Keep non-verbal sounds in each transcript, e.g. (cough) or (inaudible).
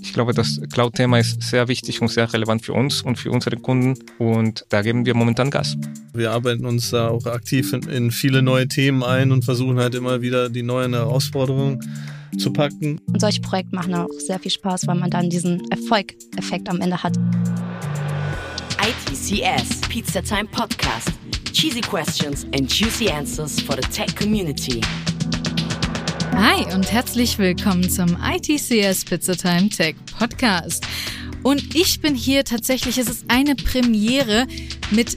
Ich glaube, das Cloud-Thema ist sehr wichtig und sehr relevant für uns und für unsere Kunden und da geben wir momentan Gas. Wir arbeiten uns da auch aktiv in, in viele neue Themen ein und versuchen halt immer wieder die neuen Herausforderungen zu packen. Und solche Projekte machen auch sehr viel Spaß, weil man dann diesen Erfolg-Effekt am Ende hat. ITCS Pizza Time Podcast. Cheesy questions and juicy answers for the tech community. Hi und herzlich willkommen zum ITCS Pizza Time Tech Podcast. Und ich bin hier tatsächlich, es ist eine Premiere mit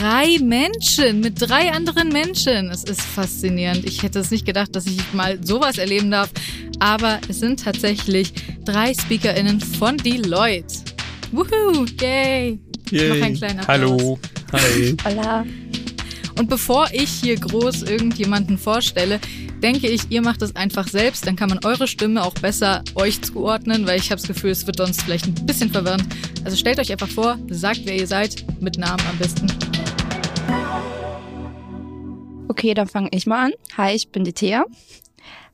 drei Menschen, mit drei anderen Menschen. Es ist faszinierend. Ich hätte es nicht gedacht, dass ich mal sowas erleben darf. Aber es sind tatsächlich drei SpeakerInnen von Deloitte. Woohoo! Yay! Yay. Noch ein kleiner Applaus. Hallo. Hi. Hola. Und bevor ich hier groß irgendjemanden vorstelle, denke ich, ihr macht es einfach selbst, dann kann man eure Stimme auch besser euch zuordnen, weil ich habe das Gefühl, es wird sonst vielleicht ein bisschen verwirrend. Also stellt euch einfach vor, sagt, wer ihr seid, mit Namen am besten. Okay, dann fange ich mal an. Hi, ich bin die Thea.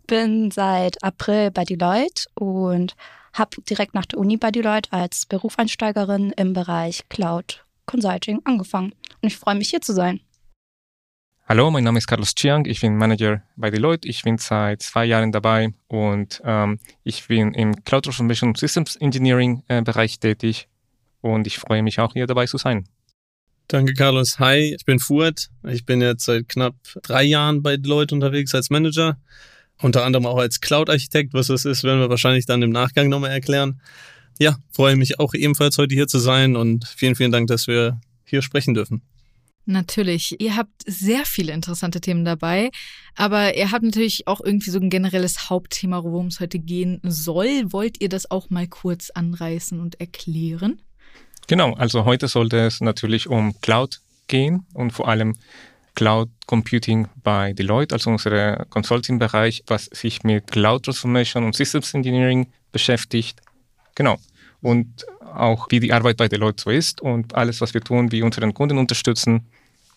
Bin seit April bei Deloitte und habe direkt nach der Uni bei Deloitte als Berufseinsteigerin im Bereich Cloud Consulting angefangen. Und ich freue mich hier zu sein. Hallo, mein Name ist Carlos Chiang, ich bin Manager bei Deloitte. Ich bin seit zwei Jahren dabei und ähm, ich bin im Cloud Transformation Systems Engineering äh, Bereich tätig und ich freue mich auch hier dabei zu sein. Danke, Carlos. Hi, ich bin Fuad. Ich bin jetzt seit knapp drei Jahren bei Deloitte unterwegs als Manager. Unter anderem auch als Cloud-Architekt. Was das ist, werden wir wahrscheinlich dann im Nachgang nochmal erklären. Ja, freue mich auch ebenfalls heute hier zu sein und vielen, vielen Dank, dass wir hier sprechen dürfen. Natürlich, ihr habt sehr viele interessante Themen dabei, aber ihr habt natürlich auch irgendwie so ein generelles Hauptthema, worum es heute gehen soll. Wollt ihr das auch mal kurz anreißen und erklären? Genau, also heute sollte es natürlich um Cloud gehen und vor allem Cloud Computing bei Deloitte, also unser Consulting-Bereich, was sich mit Cloud Transformation und Systems Engineering beschäftigt. Genau. Und auch wie die Arbeit bei Deloitte so ist und alles, was wir tun, wie unseren Kunden unterstützen.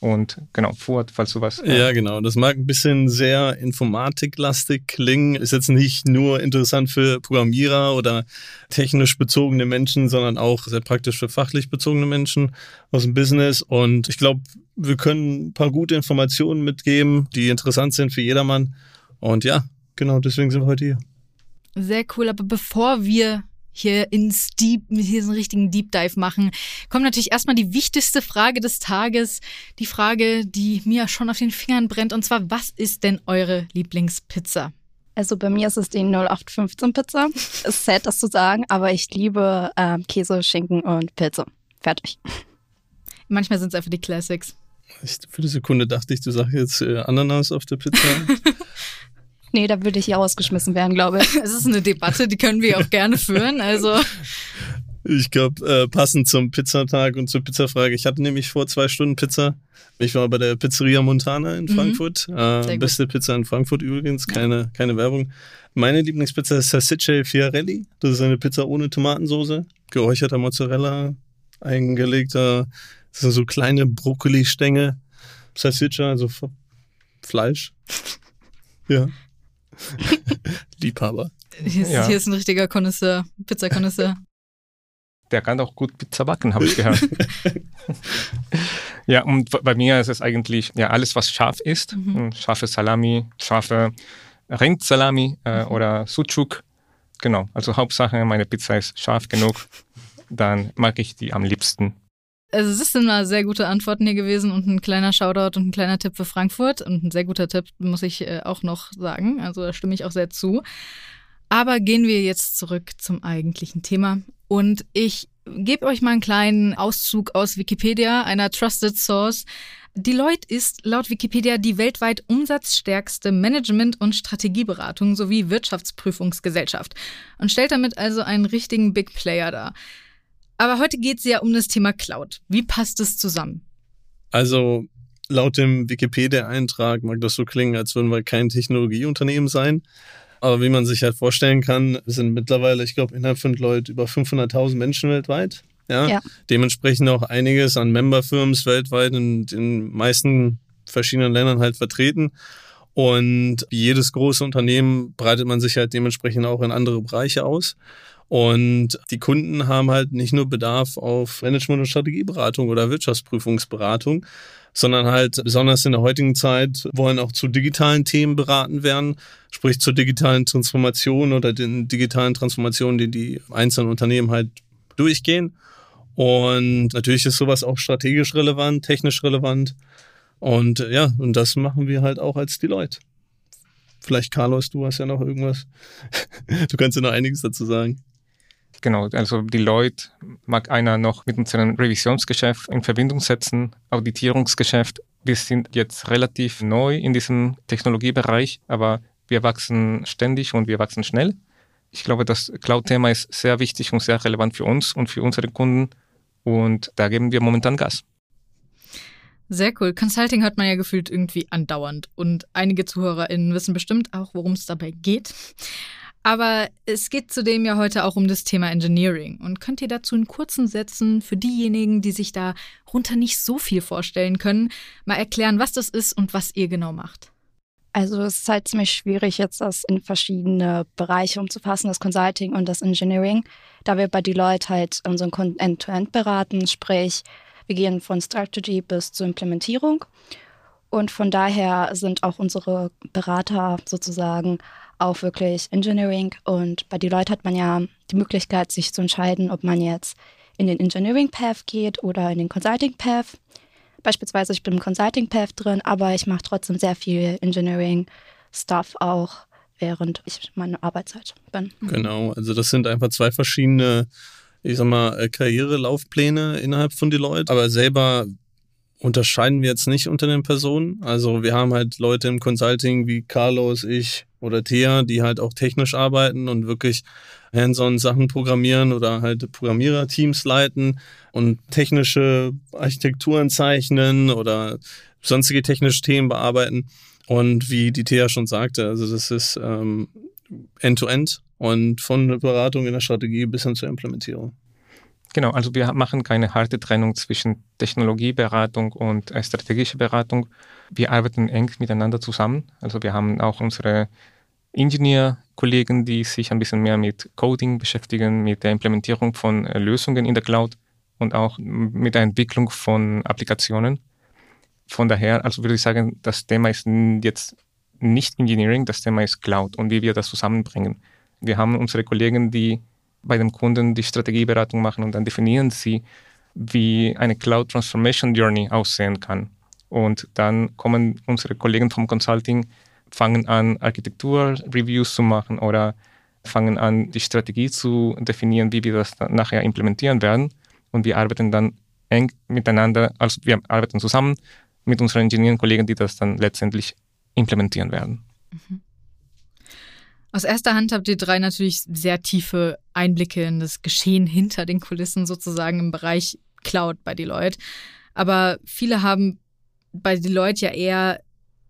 Und genau, Fuad, falls du was. Ja, genau. Das mag ein bisschen sehr informatiklastig klingen. Ist jetzt nicht nur interessant für Programmierer oder technisch bezogene Menschen, sondern auch sehr praktisch für fachlich bezogene Menschen aus dem Business. Und ich glaube, wir können ein paar gute Informationen mitgeben, die interessant sind für jedermann. Und ja, genau, deswegen sind wir heute hier. Sehr cool, aber bevor wir hier ins Deep, hier so einen richtigen Deep Dive machen, kommt natürlich erstmal die wichtigste Frage des Tages. Die Frage, die mir schon auf den Fingern brennt. Und zwar, was ist denn eure Lieblingspizza? Also bei mir ist es die 0815 Pizza. Ist sad, das zu sagen, aber ich liebe ähm, Käse, Schinken und Pilze. Fertig. Manchmal sind es einfach die Classics. Ich, für eine Sekunde dachte ich, du sagst jetzt äh, Ananas auf der Pizza. (laughs) Nee, da würde ich hier rausgeschmissen werden, glaube ich. (laughs) Es ist eine Debatte, die können wir auch gerne führen. Also Ich glaube, äh, passend zum Pizzatag und zur Pizzafrage. Ich hatte nämlich vor zwei Stunden Pizza. Ich war bei der Pizzeria Montana in Mhm. Frankfurt. Äh, beste Pizza in Frankfurt übrigens, keine, keine Werbung. Meine Lieblingspizza ist Salsicce Fiorelli. Das ist eine Pizza ohne Tomatensauce. Geräucherter Mozzarella, eingelegter, das sind so kleine Brokkoli-Stängel. Salsiccia, also F- Fleisch. (laughs) Ja. (laughs) Liebhaber. hier ist, Ja. hier ist ein richtiger Connoisseur, Pizza-Connoisseur. Der kann auch gut Pizza backen, habe ich gehört. (laughs) ja, und bei mir ist es eigentlich ja alles, was scharf ist. Mhm. Scharfe Salami, scharfe Rindsalami äh, oder Sucuk. Genau, also Hauptsache, meine Pizza ist scharf genug. Dann mag ich die am liebsten. Also es sind mal sehr gute Antworten hier gewesen und ein kleiner Shoutout und ein kleiner Tipp für Frankfurt und ein sehr guter Tipp muss ich äh, auch noch sagen. Also da stimme ich auch sehr zu. Aber gehen wir jetzt zurück zum eigentlichen Thema und ich gebe euch mal einen kleinen Auszug aus Wikipedia, einer Trusted Source. Deloitte ist laut Wikipedia die weltweit umsatzstärkste Management- und Strategieberatung sowie Wirtschaftsprüfungsgesellschaft und stellt damit also einen richtigen Big Player dar. Aber heute geht es ja um das Thema Cloud. Wie passt es zusammen? Also laut dem Wikipedia-Eintrag mag das so klingen, als würden wir kein Technologieunternehmen sein. Aber wie man sich halt vorstellen kann, sind mittlerweile, ich glaube, innerhalb von Leute über 500.000 Menschen weltweit. Ja? Ja. Dementsprechend auch einiges an Member-Firms weltweit in den meisten verschiedenen Ländern halt vertreten. Und jedes große Unternehmen breitet man sich halt dementsprechend auch in andere Bereiche aus. Und die Kunden haben halt nicht nur Bedarf auf Management- und Strategieberatung oder Wirtschaftsprüfungsberatung, sondern halt besonders in der heutigen Zeit wollen auch zu digitalen Themen beraten werden, sprich zur digitalen Transformation oder den digitalen Transformationen, die die einzelnen Unternehmen halt durchgehen. Und natürlich ist sowas auch strategisch relevant, technisch relevant. Und ja, und das machen wir halt auch als Deloitte. Vielleicht, Carlos, du hast ja noch irgendwas. (laughs) Du kannst ja noch einiges dazu sagen. Genau, also Deloitte mag einer noch mit unserem Revisionsgeschäft in Verbindung setzen, Auditierungsgeschäft. Wir sind jetzt relativ neu in diesem Technologiebereich, aber wir wachsen ständig und wir wachsen schnell. Ich glaube, das Cloud-Thema ist sehr wichtig und sehr relevant für uns und für unsere Kunden und da geben wir momentan Gas. Sehr cool. Consulting hört man ja gefühlt irgendwie andauernd und einige ZuhörerInnen wissen bestimmt auch, worum es dabei geht. Aber es geht zudem ja heute auch um das Thema Engineering. Und könnt ihr dazu in kurzen Sätzen für diejenigen, die sich darunter nicht so viel vorstellen können, mal erklären, was das ist und was ihr genau macht? Also es ist halt ziemlich schwierig, jetzt das in verschiedene Bereiche umzufassen, das Consulting und das Engineering, da wir bei Deloitte halt unseren Kunden end-to-end -End beraten, sprich wir gehen von Strategy bis zur Implementierung. Und von daher sind auch unsere Berater sozusagen auch wirklich Engineering. Und bei Deloitte hat man ja die Möglichkeit, sich zu entscheiden, ob man jetzt in den Engineering Path geht oder in den Consulting Path. Beispielsweise, ich bin im Consulting Path drin, aber ich mache trotzdem sehr viel Engineering Stuff auch, während ich meine Arbeitszeit bin. Genau, also das sind einfach zwei verschiedene, ich sag mal, äh, Karrierelaufpläne innerhalb von Deloitte. Aber selber unterscheiden wir jetzt nicht unter den Personen. Also wir haben halt Leute im Consulting wie Carlos, ich, oder Thea, die halt auch technisch arbeiten und wirklich hands-on Sachen programmieren oder halt Programmiererteams leiten und technische Architekturen zeichnen oder sonstige technische Themen bearbeiten. Und wie die Thea schon sagte, also das ist ähm, End-to-End und von der Beratung in der Strategie bis hin zur Implementierung. Genau, also wir machen keine harte Trennung zwischen Technologieberatung und äh, strategischer Beratung. Wir arbeiten eng miteinander zusammen. Also wir haben auch unsere Ingenieur-Kollegen, die sich ein bisschen mehr mit Coding beschäftigen, mit der Implementierung von äh, Lösungen in der Cloud und auch mit der Entwicklung von Applikationen. Von daher, also würde ich sagen, das Thema ist jetzt nicht Engineering, das Thema ist Cloud und wie wir das zusammenbringen. Wir haben unsere Kollegen, die bei dem Kunden die Strategieberatung machen und dann definieren sie, wie eine Cloud Transformation Journey aussehen kann. Und dann kommen unsere Kollegen vom Consulting, fangen an, Architektur-Reviews zu machen oder fangen an, die Strategie zu definieren, wie wir das nachher implementieren werden. Und wir arbeiten dann eng miteinander, also wir arbeiten zusammen mit unseren Ingenieurkollegen, die das dann letztendlich implementieren werden. Mhm. Aus erster Hand habt ihr drei natürlich sehr tiefe Einblicke in das Geschehen hinter den Kulissen, sozusagen im Bereich Cloud bei Deloitte. Aber viele haben bei Deloitte ja eher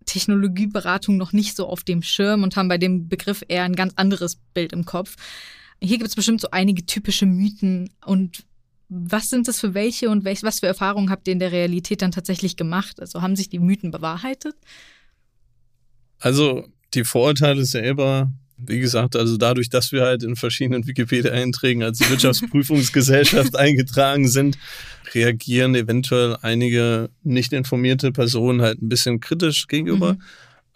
Technologieberatung noch nicht so auf dem Schirm und haben bei dem Begriff eher ein ganz anderes Bild im Kopf. Hier gibt es bestimmt so einige typische Mythen. Und was sind das für welche und welch, was für Erfahrungen habt ihr in der Realität dann tatsächlich gemacht? Also haben sich die Mythen bewahrheitet? Also die Vorurteile selber wie gesagt, also dadurch, dass wir halt in verschiedenen Wikipedia-Einträgen als Wirtschaftsprüfungsgesellschaft (laughs) eingetragen sind, reagieren eventuell einige nicht informierte Personen halt ein bisschen kritisch gegenüber. Mhm.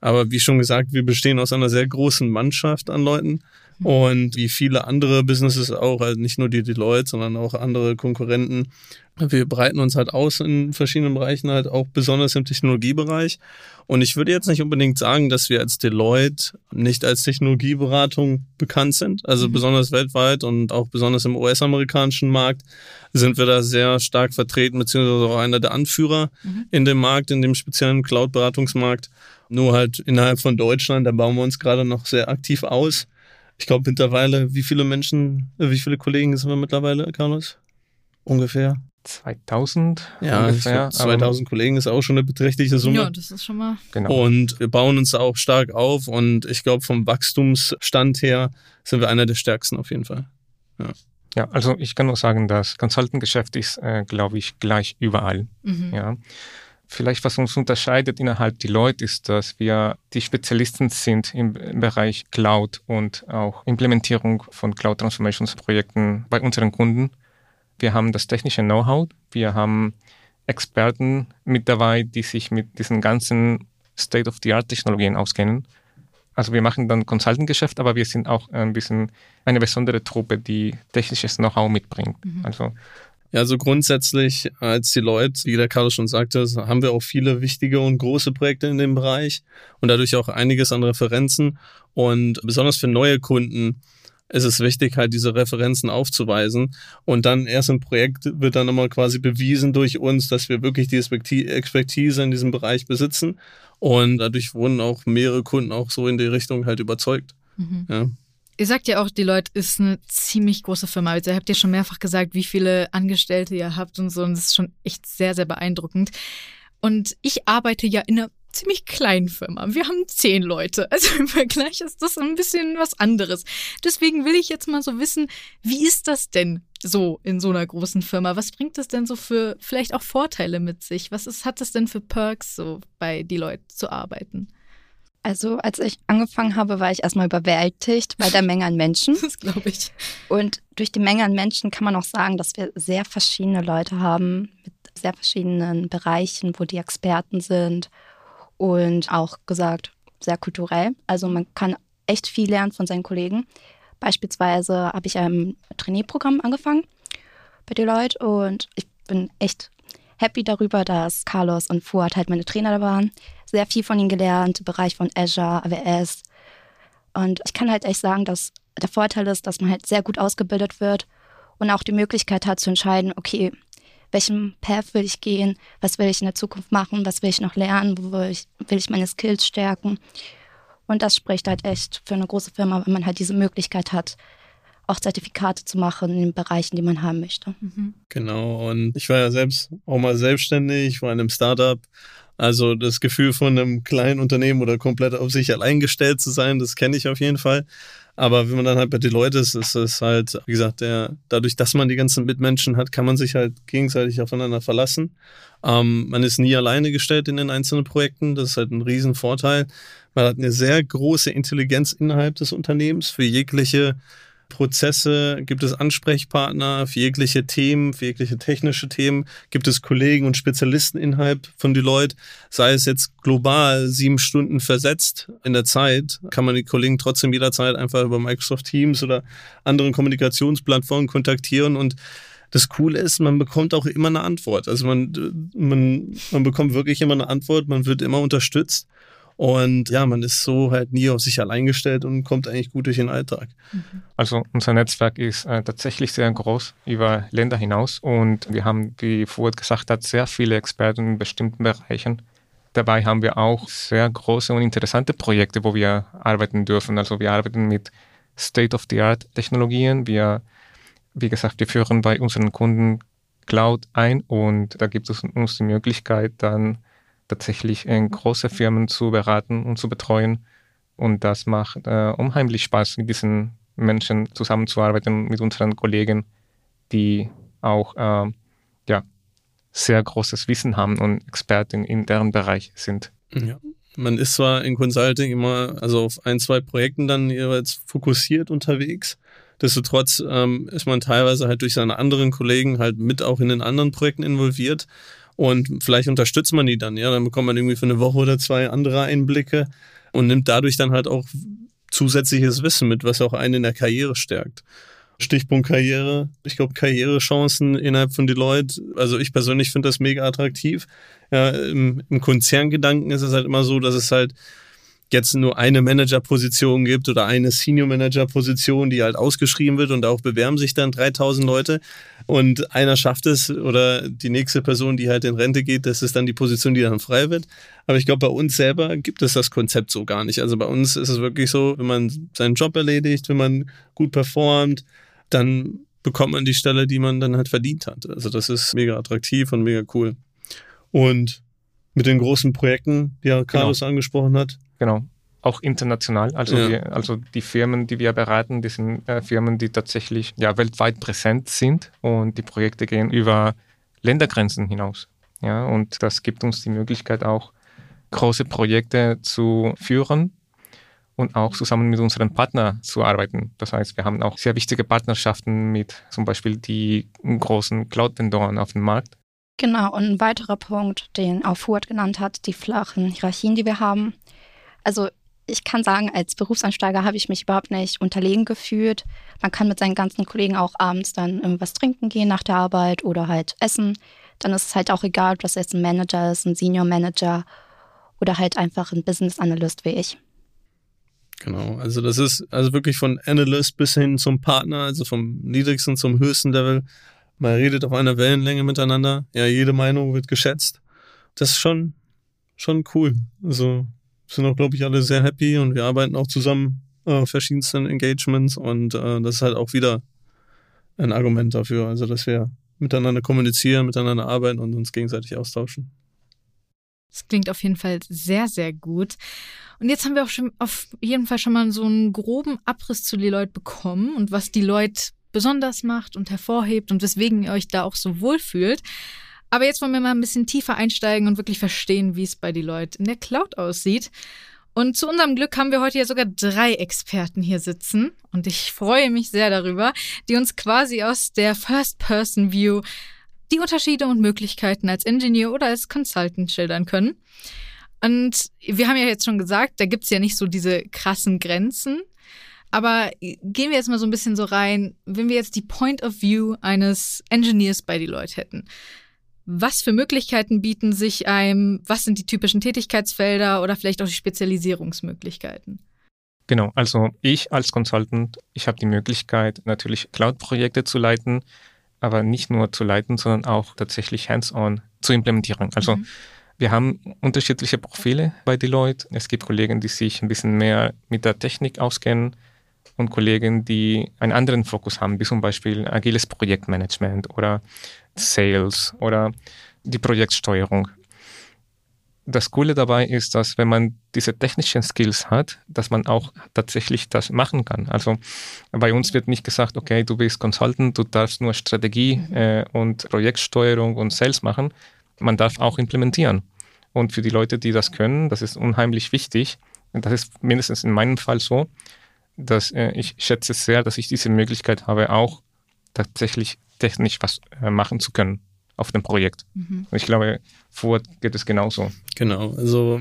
Aber wie schon gesagt, wir bestehen aus einer sehr großen Mannschaft an Leuten. Und wie viele andere Businesses auch, halt nicht nur die Deloitte, sondern auch andere Konkurrenten, wir breiten uns halt aus in verschiedenen Bereichen, halt auch besonders im Technologiebereich. Und ich würde jetzt nicht unbedingt sagen, dass wir als Deloitte nicht als Technologieberatung bekannt sind. Also mhm. besonders weltweit und auch besonders im US-amerikanischen Markt sind wir da sehr stark vertreten, beziehungsweise auch einer der Anführer mhm. in dem Markt, in dem speziellen Cloud-Beratungsmarkt. Nur halt innerhalb von Deutschland, da bauen wir uns gerade noch sehr aktiv aus. Ich glaube mittlerweile, wie viele Menschen, wie viele Kollegen sind wir mittlerweile, Carlos? Ungefähr. 2000 ja, ungefähr. 2000 Kollegen ist auch schon eine beträchtliche Summe. Ja, das ist schon mal. Genau. Und wir bauen uns da auch stark auf und ich glaube, vom Wachstumsstand her sind wir einer der stärksten auf jeden Fall. Ja. Ja, also ich kann nur sagen, das Consultant-Geschäft ist, äh, glaube ich, gleich überall. Mhm. Ja. Vielleicht was uns unterscheidet innerhalb Deloitte ist, dass wir die Spezialisten sind im Bereich Cloud und auch Implementierung von Cloud Transformations Projekten bei unseren Kunden. Wir haben das technische Know-how, wir haben Experten mit dabei, die sich mit diesen ganzen State-of-the-Art-Technologien auskennen. Also wir machen dann Consulting-Geschäft, aber wir sind auch ein bisschen eine besondere Truppe, die technisches Know-how mitbringt. Mhm. Also ja, also grundsätzlich als die Leute, wie der Carlos schon sagte, haben wir auch viele wichtige und große Projekte in dem Bereich und dadurch auch einiges an Referenzen. Und besonders für neue Kunden ist es wichtig, halt diese Referenzen aufzuweisen. Und dann erst im Projekt wird dann nochmal quasi bewiesen durch uns, dass wir wirklich die Expertise in diesem Bereich besitzen. Und dadurch wurden auch mehrere Kunden auch so in die Richtung halt überzeugt. Mhm. Ja. Ihr sagt ja auch, Deloitte ist eine ziemlich große Firma. Also ihr habt ja schon mehrfach gesagt, wie viele Angestellte ihr habt und so. Und das ist schon echt sehr, sehr beeindruckend. Und ich arbeite ja in einer ziemlich kleinen Firma. Wir haben zehn Leute. (laughs) Also im Vergleich ist das ein bisschen was anderes. Deswegen will ich jetzt mal so wissen, wie ist das denn so in so einer großen Firma? Was bringt das denn so für vielleicht auch Vorteile mit sich? Was ist, hat das denn für Perks, so bei Deloitte zu arbeiten? Also als ich angefangen habe, war ich erstmal überwältigt bei der Menge an Menschen. (laughs) Das glaube ich. Und durch die Menge an Menschen kann man auch sagen, dass wir sehr verschiedene Leute haben mit sehr verschiedenen Bereichen, wo die Experten sind und auch gesagt sehr kulturell. Also man kann echt viel lernen von seinen Kollegen. Beispielsweise habe ich ein Trainierprogramm angefangen bei Deloitte und ich bin echt happy darüber, dass Carlos und Fuad halt meine Trainer da waren. Sehr viel von ihnen gelernt, im Bereich von Azure, AWS. Und ich kann halt echt sagen, dass der Vorteil ist, dass man halt sehr gut ausgebildet wird und auch die Möglichkeit hat zu entscheiden, okay, welchem Path will ich gehen, was will ich in der Zukunft machen, was will ich noch lernen, wo will ich, will ich meine Skills stärken. Und das spricht halt echt für eine große Firma, wenn man halt diese Möglichkeit hat, auch Zertifikate zu machen in den Bereichen, die man haben möchte. Mhm. Genau, und ich war ja selbst auch mal selbstständig, war in einem Startup. Also das Gefühl von einem kleinen Unternehmen oder komplett auf sich allein gestellt zu sein, das kenne ich auf jeden Fall. Aber wenn man dann halt bei Deloitte ist, ist es halt, wie gesagt, der, dadurch, dass man die ganzen Mitmenschen hat, kann man sich halt gegenseitig aufeinander verlassen. Ähm, man ist nie alleine gestellt in den einzelnen Projekten. Das ist halt ein Riesenvorteil. Man hat eine sehr große Intelligenz innerhalb des Unternehmens für jegliche Prozesse, gibt es Ansprechpartner für jegliche Themen, für jegliche technische Themen, gibt es Kollegen und Spezialisten innerhalb von Deloitte, sei es jetzt global sieben Stunden versetzt in der Zeit, kann man die Kollegen trotzdem jederzeit einfach über Microsoft Teams oder anderen Kommunikationsplattformen kontaktieren. Und das Coole ist, man bekommt auch immer eine Antwort. Also man, man, man bekommt wirklich immer eine Antwort, man wird immer unterstützt. Und ja, man ist so halt nie auf sich allein gestellt und kommt eigentlich gut durch den Alltag. Mhm. Also unser Netzwerk ist äh, tatsächlich sehr groß über Länder hinaus und wir haben, wie Fuad gesagt hat, sehr viele Experten in bestimmten Bereichen. Dabei haben wir auch sehr große und interessante Projekte, wo wir arbeiten dürfen. Also wir arbeiten mit State-of-the-Art-Technologien. Wir, wie gesagt, wir führen bei unseren Kunden Cloud ein und da gibt es uns die Möglichkeit, dann tatsächlich in große Firmen zu beraten und zu betreuen. Und das macht äh, unheimlich Spaß, mit diesen Menschen zusammenzuarbeiten, mit unseren Kollegen, die auch äh, ja, sehr großes Wissen haben und Experten in deren Bereich sind. Ja. Man ist zwar in Consulting immer also auf ein, zwei Projekten dann jeweils fokussiert unterwegs. Nichtsdestotrotz ähm, ist man teilweise halt durch seine anderen Kollegen halt mit auch in den anderen Projekten involviert. Und vielleicht unterstützt man die dann, ja. Dann bekommt man irgendwie für eine Woche oder zwei andere Einblicke und nimmt dadurch dann halt auch zusätzliches Wissen mit, was auch einen in der Karriere stärkt. Stichpunkt Karriere. Ich glaube, Karrierechancen innerhalb von Deloitte, also ich persönlich finde das mega attraktiv. Ja, im, Im Konzerngedanken ist es halt immer so, dass es halt jetzt nur eine Managerposition gibt oder eine Senior Manager Position, die halt ausgeschrieben wird und auch bewerben sich dann 3000 Leute und einer schafft es oder die nächste Person, die halt in Rente geht, das ist dann die Position, die dann frei wird. Aber ich glaube, bei uns selber gibt es das Konzept so gar nicht. Also bei uns ist es wirklich so, wenn man seinen Job erledigt, wenn man gut performt, dann bekommt man die Stelle, die man dann halt verdient hat. Also das ist mega attraktiv und mega cool. Und mit den großen Projekten, die ja Carlos genau. angesprochen hat, Genau. Auch international. Also, ja. wir, also die Firmen, die wir beraten, die sind äh, Firmen, die tatsächlich ja, weltweit präsent sind und die Projekte gehen über Ländergrenzen hinaus. Ja, und das gibt uns die Möglichkeit auch, große Projekte zu führen und auch zusammen mit unseren Partnern zu arbeiten. Das heißt, wir haben auch sehr wichtige Partnerschaften mit zum Beispiel die großen Cloud-Vendoren auf dem Markt. Genau, und ein weiterer Punkt, den auch Fuad genannt hat, die flachen Hierarchien, die wir haben. Also ich kann sagen, als Berufsansteiger habe ich mich überhaupt nicht unterlegen gefühlt. Man kann mit seinen ganzen Kollegen auch abends dann irgendwas trinken gehen nach der Arbeit oder halt essen. Dann ist es halt auch egal, ob das jetzt ein Manager ist, ein Senior Manager oder halt einfach ein Business Analyst wie ich. Genau, also das ist also wirklich von Analyst bis hin zum Partner, also vom niedrigsten zum höchsten Level. Man redet auf einer Wellenlänge miteinander. Ja, jede Meinung wird geschätzt. Das ist schon, schon cool. Also sind auch, glaube ich, alle sehr happy und wir arbeiten auch zusammen äh, verschiedensten Engagements und äh, das ist halt auch wieder ein Argument dafür, also dass wir miteinander kommunizieren, miteinander arbeiten und uns gegenseitig austauschen. Das klingt auf jeden Fall sehr, sehr gut. Und jetzt haben wir auch schon auf jeden Fall schon mal so einen groben Abriss zu Deloitte bekommen und was Deloitte besonders macht und hervorhebt und weswegen ihr euch da auch so wohl fühlt. Aber jetzt wollen wir mal ein bisschen tiefer einsteigen und wirklich verstehen, wie es bei Deloitte in der Cloud aussieht. Und zu unserem Glück haben wir heute ja sogar drei Experten hier sitzen. Und ich freue mich sehr darüber, die uns quasi aus der First-Person-View die Unterschiede und Möglichkeiten als Engineer oder als Consultant schildern können. Und wir haben ja jetzt schon gesagt, da gibt es ja nicht so diese krassen Grenzen. Aber gehen wir jetzt mal so ein bisschen so rein, wenn wir jetzt die Point of View eines Engineers bei Deloitte hätten. Was für Möglichkeiten bieten sich einem? Was sind die typischen Tätigkeitsfelder oder vielleicht auch die Spezialisierungsmöglichkeiten? Genau, also ich als Consultant, ich habe die Möglichkeit, natürlich Cloud-Projekte zu leiten, aber nicht nur zu leiten, sondern auch tatsächlich hands-on zu implementieren. Also mhm. wir haben unterschiedliche Profile bei Deloitte. Es gibt Kollegen, die sich ein bisschen mehr mit der Technik auskennen und Kollegen, die einen anderen Fokus haben, wie zum Beispiel agiles Projektmanagement oder Sales oder die Projektsteuerung das Coole dabei ist, dass wenn man diese technischen Skills hat, dass man auch tatsächlich das machen kann. Also bei uns wird nicht gesagt, okay, du bist Consultant, du darfst nur Strategie mhm. äh, und Projektsteuerung und Sales machen. Man darf auch implementieren. Und für die Leute, die das können, das ist unheimlich wichtig. Und das ist mindestens in meinem Fall so, dass äh, ich schätze sehr, dass ich diese Möglichkeit habe, auch tatsächlich technisch was äh, machen zu können auf dem Projekt. Mhm. Und ich glaube, vor geht es genauso. Genau, also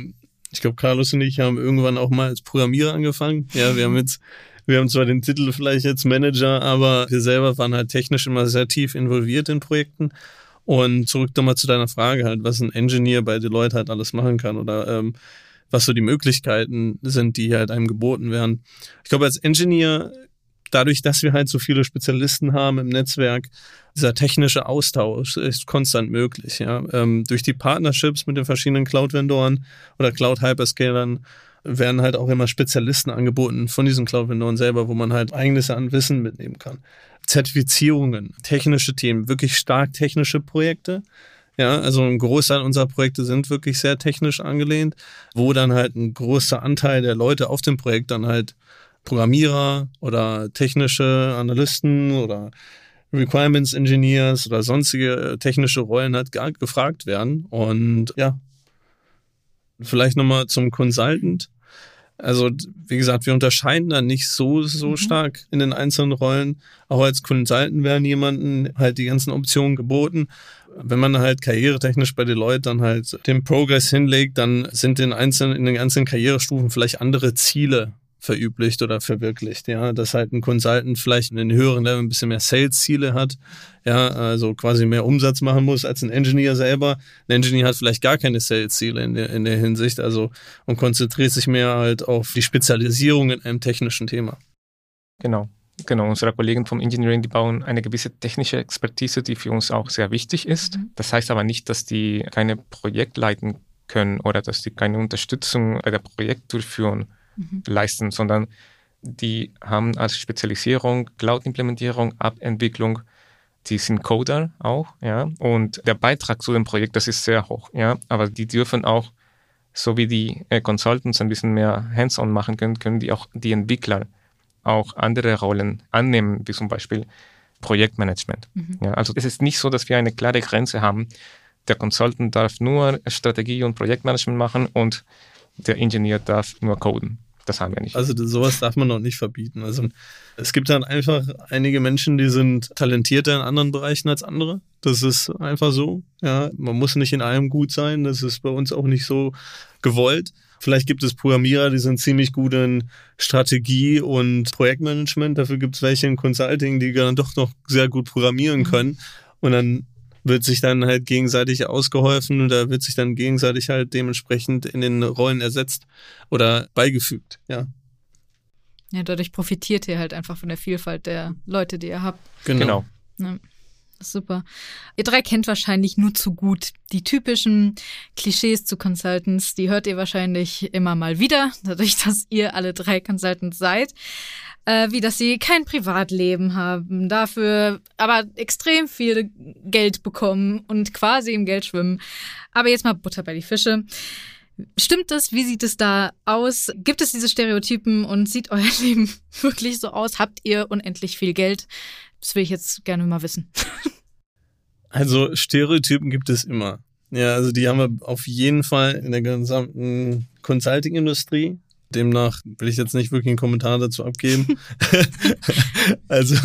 ich glaube, Carlos und ich haben irgendwann auch mal als Programmierer angefangen. Ja, wir haben jetzt, wir haben zwar den Titel vielleicht jetzt Manager, aber wir selber waren halt technisch immer sehr tief involviert in Projekten. Und zurück nochmal zu deiner Frage halt, was ein Engineer bei Deloitte halt alles machen kann oder ähm, was so die Möglichkeiten sind, die halt einem geboten werden. Ich glaube, als Engineer dadurch, dass wir halt so viele Spezialisten haben im Netzwerk, dieser technische Austausch ist konstant möglich. Ja. Ähm, durch die Partnerships mit den verschiedenen Cloud-Vendoren oder Cloud-Hyperscalern werden halt auch immer Spezialisten angeboten von diesen Cloud-Vendoren selber, wo man halt eigenes an Wissen mitnehmen kann. Zertifizierungen, technische Themen, wirklich stark technische Projekte. Ja, also ein Großteil unserer Projekte sind wirklich sehr technisch angelehnt, wo dann halt ein großer Anteil der Leute auf dem Projekt dann halt Programmierer oder technische Analysten oder Requirements Engineers oder sonstige äh, technische Rollen halt gefragt werden. Und ja, vielleicht nochmal zum Consultant. Also, wie gesagt, wir unterscheiden da nicht so, so mhm. stark in den einzelnen Rollen. Auch als Consultant werden jemanden halt die ganzen Optionen geboten. Wenn man halt karrieretechnisch bei Deloitte dann halt den Progress hinlegt, dann sind in, einzelnen, in den einzelnen Karrierestufen vielleicht andere Ziele verüblicht oder verwirklicht. Ja, dass halt ein Consultant vielleicht in den höheren Level ein bisschen mehr Sales-Ziele hat, ja, also quasi mehr Umsatz machen muss als ein Engineer selber. Ein Engineer hat vielleicht gar keine Sales-Ziele in der, in der Hinsicht, also und konzentriert sich mehr halt auf die Spezialisierung in einem technischen Thema. Genau. Genau, unsere Kollegen vom Engineering, die bauen eine gewisse technische Expertise, die für uns auch sehr wichtig ist. Mhm. Das heißt aber nicht, dass die keine Projekt leiten können oder dass die keine Unterstützung bei der Projektdurchführung mhm. leisten, sondern die haben als Spezialisierung Cloud-Implementierung, App-Entwicklung, die sind Coder auch, ja, und der Beitrag zu dem Projekt, das ist sehr hoch, ja, aber die dürfen auch, so wie die äh, Consultants ein bisschen mehr hands-on machen können, können die auch die Entwickler auch andere Rollen annehmen, wie zum Beispiel Projektmanagement. Mhm. Ja, also es ist nicht so, dass wir eine klare Grenze haben, der Consultant darf nur Strategie und Projektmanagement machen und der Ingenieur darf nur coden. Das haben wir nicht. Also sowas darf man noch nicht verbieten. Also es gibt dann einfach einige Menschen, die sind talentierter in anderen Bereichen als andere. Das ist einfach so. Ja, man muss nicht in allem gut sein. Das ist bei uns auch nicht so gewollt. Vielleicht gibt es Programmierer, die sind ziemlich gut in Strategie und Projektmanagement. Dafür gibt es welche in Consulting, die dann doch noch sehr gut programmieren mhm. können. Und dann wird sich dann halt gegenseitig ausgeholfen oder wird sich dann gegenseitig halt dementsprechend in den Rollen ersetzt oder beigefügt, ja. Ja, dadurch profitiert ihr halt einfach von der Vielfalt der Leute, die ihr habt. Genau. genau. Ja, super. Ihr drei kennt wahrscheinlich nur zu gut die typischen Klischees zu Consultants. Die hört ihr wahrscheinlich immer mal wieder, dadurch, dass ihr alle drei Consultants seid äh, wie dass sie kein Privatleben haben, dafür aber extrem viel Geld bekommen und quasi im Geld schwimmen. Aber jetzt mal Butter bei die Fische. Stimmt das? Wie sieht es da aus? Gibt es diese Stereotypen und sieht euer (laughs) Leben wirklich so aus? Habt ihr unendlich viel Geld? Das will ich jetzt gerne mal wissen. Also Stereotypen gibt es immer. Ja, also die haben wir auf jeden Fall in der gesamten Consulting-Industrie. Demnach will ich jetzt nicht wirklich einen Kommentar dazu abgeben. (laughs) (laughs) also,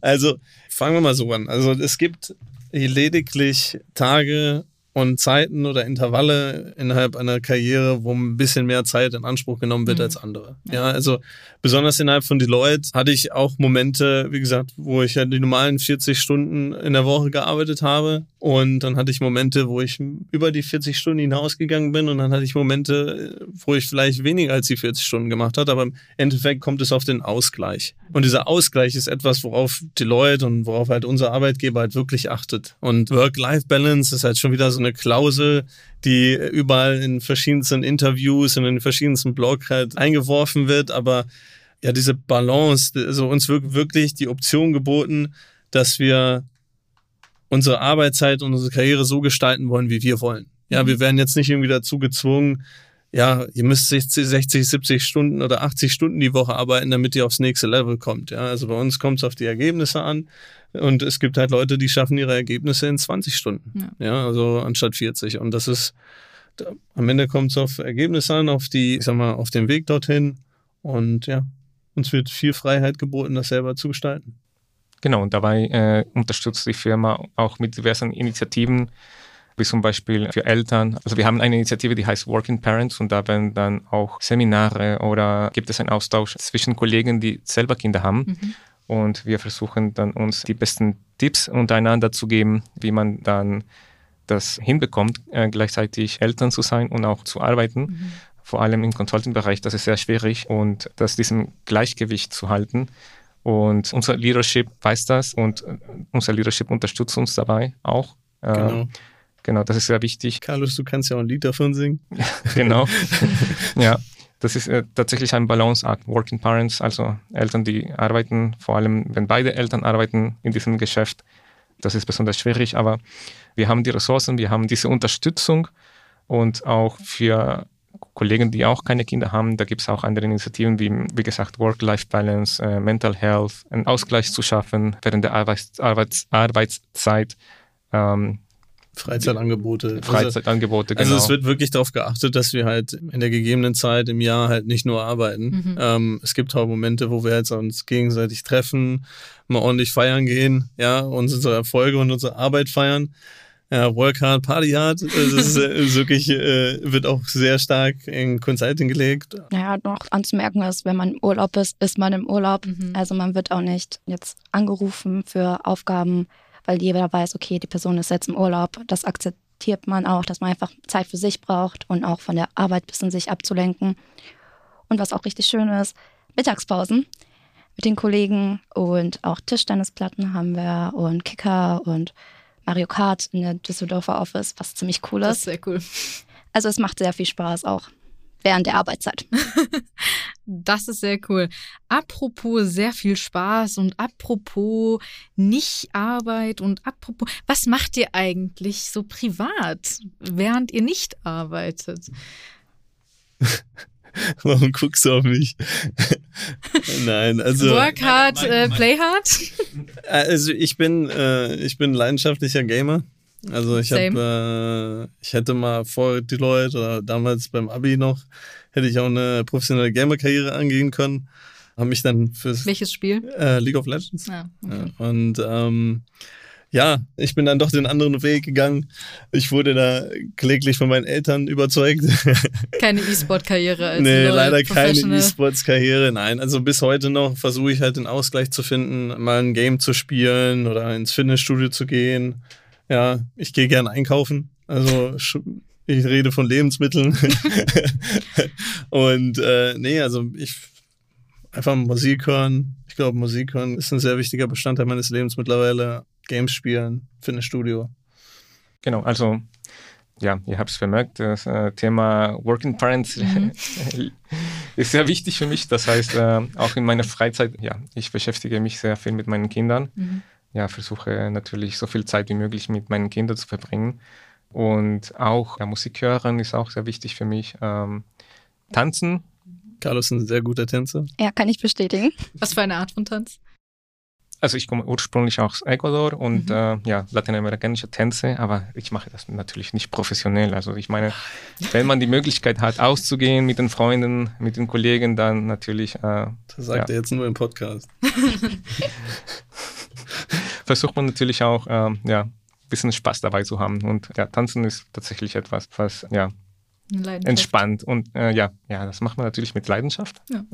also fangen wir mal so an. Also es gibt lediglich Tage und Zeiten oder Intervalle innerhalb einer Karriere, wo ein bisschen mehr Zeit in Anspruch genommen wird mhm. als andere. Ja, also besonders innerhalb von Deloitte hatte ich auch Momente, wie gesagt, wo ich ja die normalen 40 Stunden in der Woche gearbeitet habe und dann hatte ich Momente, wo ich über die 40 Stunden hinausgegangen bin und dann hatte ich Momente, wo ich vielleicht weniger als die 40 Stunden gemacht habe, aber im Endeffekt kommt es auf den Ausgleich. Und dieser Ausgleich ist etwas, worauf Deloitte und worauf halt unser Arbeitgeber halt wirklich achtet. Und Work-Life-Balance ist halt schon wieder so eine Klausel, die überall in verschiedensten Interviews und in verschiedensten Blogs halt eingeworfen wird, aber ja, diese Balance, also uns wird wirklich die Option geboten, dass wir unsere Arbeitszeit und unsere Karriere so gestalten wollen, wie wir wollen. Ja, wir werden jetzt nicht irgendwie dazu gezwungen, ja, ihr müsst 60, 60, 70 Stunden oder 80 Stunden die Woche arbeiten, damit ihr aufs nächste Level kommt. Ja, also bei uns kommt es auf die Ergebnisse an. Und es gibt halt Leute, die schaffen ihre Ergebnisse in 20 Stunden. Ja, ja also anstatt 40. Und das ist, am Ende kommt es auf Ergebnisse an, auf die, ich sag mal, auf den Weg dorthin. Und ja, uns wird viel Freiheit geboten, das selber zu gestalten. Genau, und dabei äh, unterstützt die Firma auch mit diversen Initiativen, wie zum Beispiel für Eltern. Also wir haben eine Initiative, die heißt Working Parents und da werden dann auch Seminare oder gibt es einen Austausch zwischen Kollegen, die selber Kinder haben. Mhm. Und wir versuchen dann uns die besten Tipps untereinander zu geben, wie man dann das hinbekommt, äh, gleichzeitig Eltern zu sein und auch zu arbeiten. Mhm. Vor allem im Consulting-Bereich, das ist sehr schwierig und das diesem Gleichgewicht zu halten. Und unser Leadership weiß das und äh, unser Leadership unterstützt uns dabei auch. Äh, genau. Das ist sehr wichtig. Carlos, du kannst ja auch ein Lied davon singen. genau. (laughs) ja, das ist äh, tatsächlich ein Balanceakt. Working Parents, also Eltern, die arbeiten, vor allem wenn beide Eltern arbeiten in diesem Geschäft, das ist besonders schwierig, aber wir haben die Ressourcen, wir haben diese Unterstützung und auch für Kollegen, die auch keine Kinder haben, da gibt es auch andere Initiativen, wie, wie gesagt, Work-Life-Balance, äh, Mental Health, einen Ausgleich zu schaffen während der Arbeits Arbeits Arbeitszeit. Ähm, Freizeitangebote. Freizeitangebote, also, genau. Also es wird wirklich darauf geachtet, dass wir halt in der gegebenen Zeit im Jahr halt nicht nur arbeiten. Mhm. Ähm, es gibt auch Momente, wo wir jetzt uns gegenseitig treffen, mal ordentlich feiern gehen, ja, unsere Erfolge und unsere Arbeit feiern ja, Work hard, Party hard. Das ist, äh, ist wirklich, äh, wird auch sehr stark in Consulting gelegt. Naja, noch anzumerken ist, wenn man im Urlaub ist, ist man im Urlaub. Mhm. Also man wird auch nicht jetzt angerufen für Aufgaben, weil jeder weiß, okay, die Person ist jetzt im Urlaub. Das akzeptiert man auch, dass man einfach Zeit für sich braucht und auch von der Arbeit ein bisschen sich abzulenken. Und was auch richtig schön ist, Mittagspausen mit den Kollegen und auch Tischtennisplatten haben wir und Kicker und Mario Kart in der Düsseldorfer Office, was ziemlich cool ist. Das ist sehr cool. Also es macht sehr viel Spaß auch während der Arbeitszeit. (laughs) das ist sehr cool. Apropos sehr viel Spaß und apropos nicht Arbeit und apropos, was macht ihr eigentlich so privat, während ihr nicht arbeitet? (laughs) Warum guckst du auf mich? (laughs) Nein, also. Work hard, äh, play hard? Also ich bin, äh, ich bin leidenschaftlicher Gamer. Also ich habe, äh, ich hätte mal vor Deloitte oder damals beim Abi noch, hätte ich auch eine professionelle Gamer-Karriere angehen können. Habe mich dann fürs Welches Spiel? Äh, League of Legends. Ja, okay. Ja, und ähm, ja, ich bin dann doch den anderen Weg gegangen. Ich wurde da kläglich von meinen Eltern überzeugt. (laughs) Keine E-Sport-Karriere als Nee, leider keine. E-Sports-Karriere. Nein, also bis heute noch versuche ich halt den Ausgleich zu finden, mal ein Game zu spielen oder ins Fitnessstudio zu gehen. Ja, ich gehe gern einkaufen. Also ich rede von Lebensmitteln. (laughs) Und äh, nee, also ich einfach Musik hören. Ich glaube, Musik hören ist ein sehr wichtiger Bestandteil meines Lebens mittlerweile. Games spielen, Fitnessstudio. Genau, also ja, ihr habt es vermerkt, das äh, Thema Working Parents Mhm. (laughs) ist sehr wichtig für mich. Das heißt, äh, auch in meiner Freizeit, ja, ich beschäftige mich sehr viel mit meinen Kindern. Mhm. Ja, versuche natürlich so viel Zeit wie möglich mit meinen Kindern zu verbringen. Und auch ja, Musik hören ist auch sehr wichtig für mich. Ähm, tanzen, Carlos ist ein sehr guter Tänzer. Ja, kann ich bestätigen. Was für eine Art von Tanz? also ich komme ursprünglich aus Ecuador und Mhm. äh, ja, lateinamerikanische Tänze, aber ich mache das natürlich nicht professionell. Also ich meine, wenn man die Möglichkeit hat, auszugehen mit den Freunden, mit den Kollegen, dann natürlich äh, Das sagt Ja. er jetzt nur im Podcast. (laughs) versucht man natürlich auch, ähm, ja, ein bisschen Spaß dabei zu haben. Und ja, tanzen ist tatsächlich etwas, was ja, entspannt. Und äh, ja, ja, das macht man natürlich mit Leidenschaft. Ja.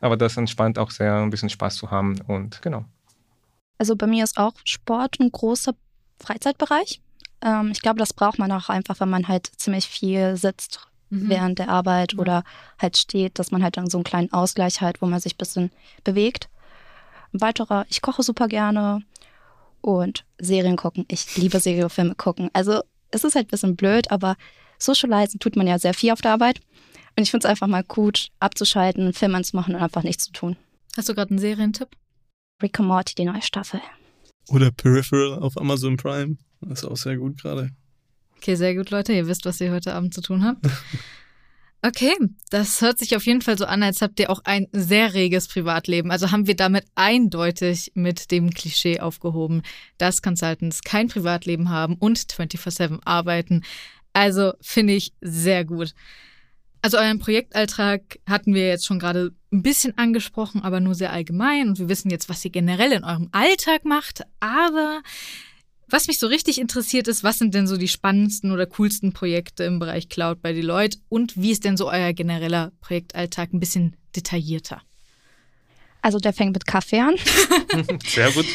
Aber das entspannt auch sehr, ein bisschen Spaß zu haben. Und genau. Also bei mir ist auch Sport ein großer Freizeitbereich. Ähm, ich glaube, das braucht man auch einfach, wenn man halt ziemlich viel sitzt Mhm. während der Arbeit oder halt steht, dass man halt dann so einen kleinen Ausgleich hat, wo man sich ein bisschen bewegt. Ein weiterer, ich koche super gerne und Serien gucken. Ich liebe Serienfilme gucken. Also es ist halt ein bisschen blöd, aber socializen tut man ja sehr viel auf der Arbeit. Und ich finde es einfach mal gut, abzuschalten, einen Film anzumachen und einfach nichts zu tun. Hast du gerade einen Serientipp? Rick and Morty, die neue Staffel. Oder Peripheral auf Amazon Prime. Das ist auch sehr gut gerade. Okay, sehr gut, Leute. Ihr wisst, was ihr heute Abend zu tun habt. (laughs) Okay, das hört sich auf jeden Fall so an, als habt ihr auch ein sehr reges Privatleben. Also haben wir damit eindeutig mit dem Klischee aufgehoben, dass Consultants kein Privatleben haben und 24-7 arbeiten. Also finde ich sehr gut. Also euren Projektalltag hatten wir jetzt schon gerade ein bisschen angesprochen, aber nur sehr allgemein. Und wir wissen jetzt, was ihr generell in eurem Alltag macht. Aber was mich so richtig interessiert ist, was sind denn so die spannendsten oder coolsten Projekte im Bereich Cloud bei Deloitte und wie ist denn so euer genereller Projektalltag ein bisschen detaillierter? Also der fängt mit Kaffee an. (laughs) Sehr gut.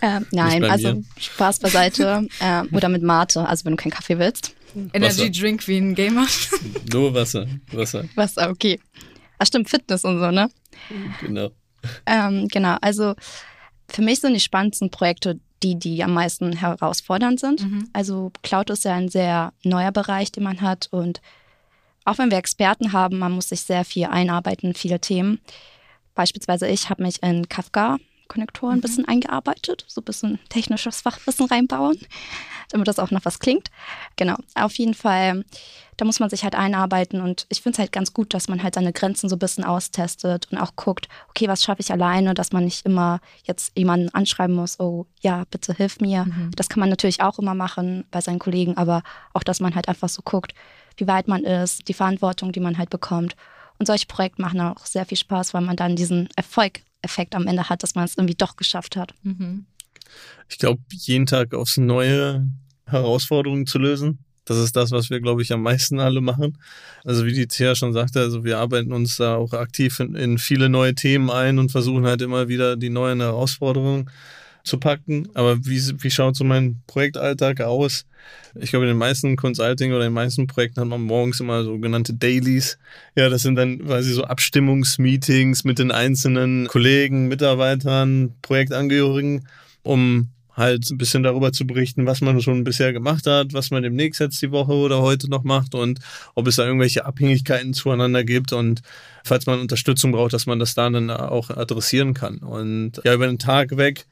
Ähm, nein, also mir. Spaß beiseite. (laughs) ähm, oder mit Mate, also wenn du keinen Kaffee willst. Energy Drink wie ein Gamer. (laughs) Nur Wasser. Wasser, Was, ah, okay. Ach stimmt, Fitness und so, ne? genau. Ähm, genau, also für mich sind die spannendsten Projekte die, die am meisten herausfordernd sind. Mhm. Also Cloud ist ja ein sehr neuer Bereich, den man hat und auch wenn wir Experten haben, man muss sich sehr viel einarbeiten, in viele Themen. Beispielsweise ich habe mich in Kafka-Konnektoren ein bisschen eingearbeitet, so ein bisschen technisches Fachwissen reinbauen, damit das auch noch was klingt. Genau, auf jeden Fall, da muss man sich halt einarbeiten und ich finde es halt ganz gut, dass man halt seine Grenzen so ein bisschen austestet und auch guckt, okay, was schaffe ich alleine, dass man nicht immer jetzt jemanden anschreiben muss, oh ja, bitte hilf mir. Mhm. Das kann man natürlich auch immer machen bei seinen Kollegen, aber auch, dass man halt einfach so guckt, wie weit man ist, die Verantwortung, die man halt bekommt. Und solche Projekte machen auch sehr viel Spaß, weil man dann diesen Erfolgeffekt am Ende hat, dass man es irgendwie doch geschafft hat. Mhm. Ich glaube, jeden Tag aufs Neue Herausforderungen zu lösen. Das ist das, was wir, glaube ich, am meisten alle machen. Also wie die Thea schon sagte, also wir arbeiten uns da auch aktiv in, in viele neue Themen ein und versuchen halt immer wieder die neuen Herausforderungen zu packen. Aber wie, wie schaut so mein Projektalltag aus? Ich glaube, in den meisten Consulting oder in den meisten Projekten hat man morgens immer sogenannte Dailies. Ja, das sind dann quasi so Abstimmungsmeetings mit den einzelnen Kollegen, Mitarbeitern, Projektangehörigen, um halt ein bisschen darüber zu berichten, was man schon bisher gemacht hat, was man demnächst jetzt die Woche oder heute noch macht und ob es da irgendwelche Abhängigkeiten zueinander gibt und falls man Unterstützung braucht, dass man das dann auch adressieren kann. Und ja, über den Tag weg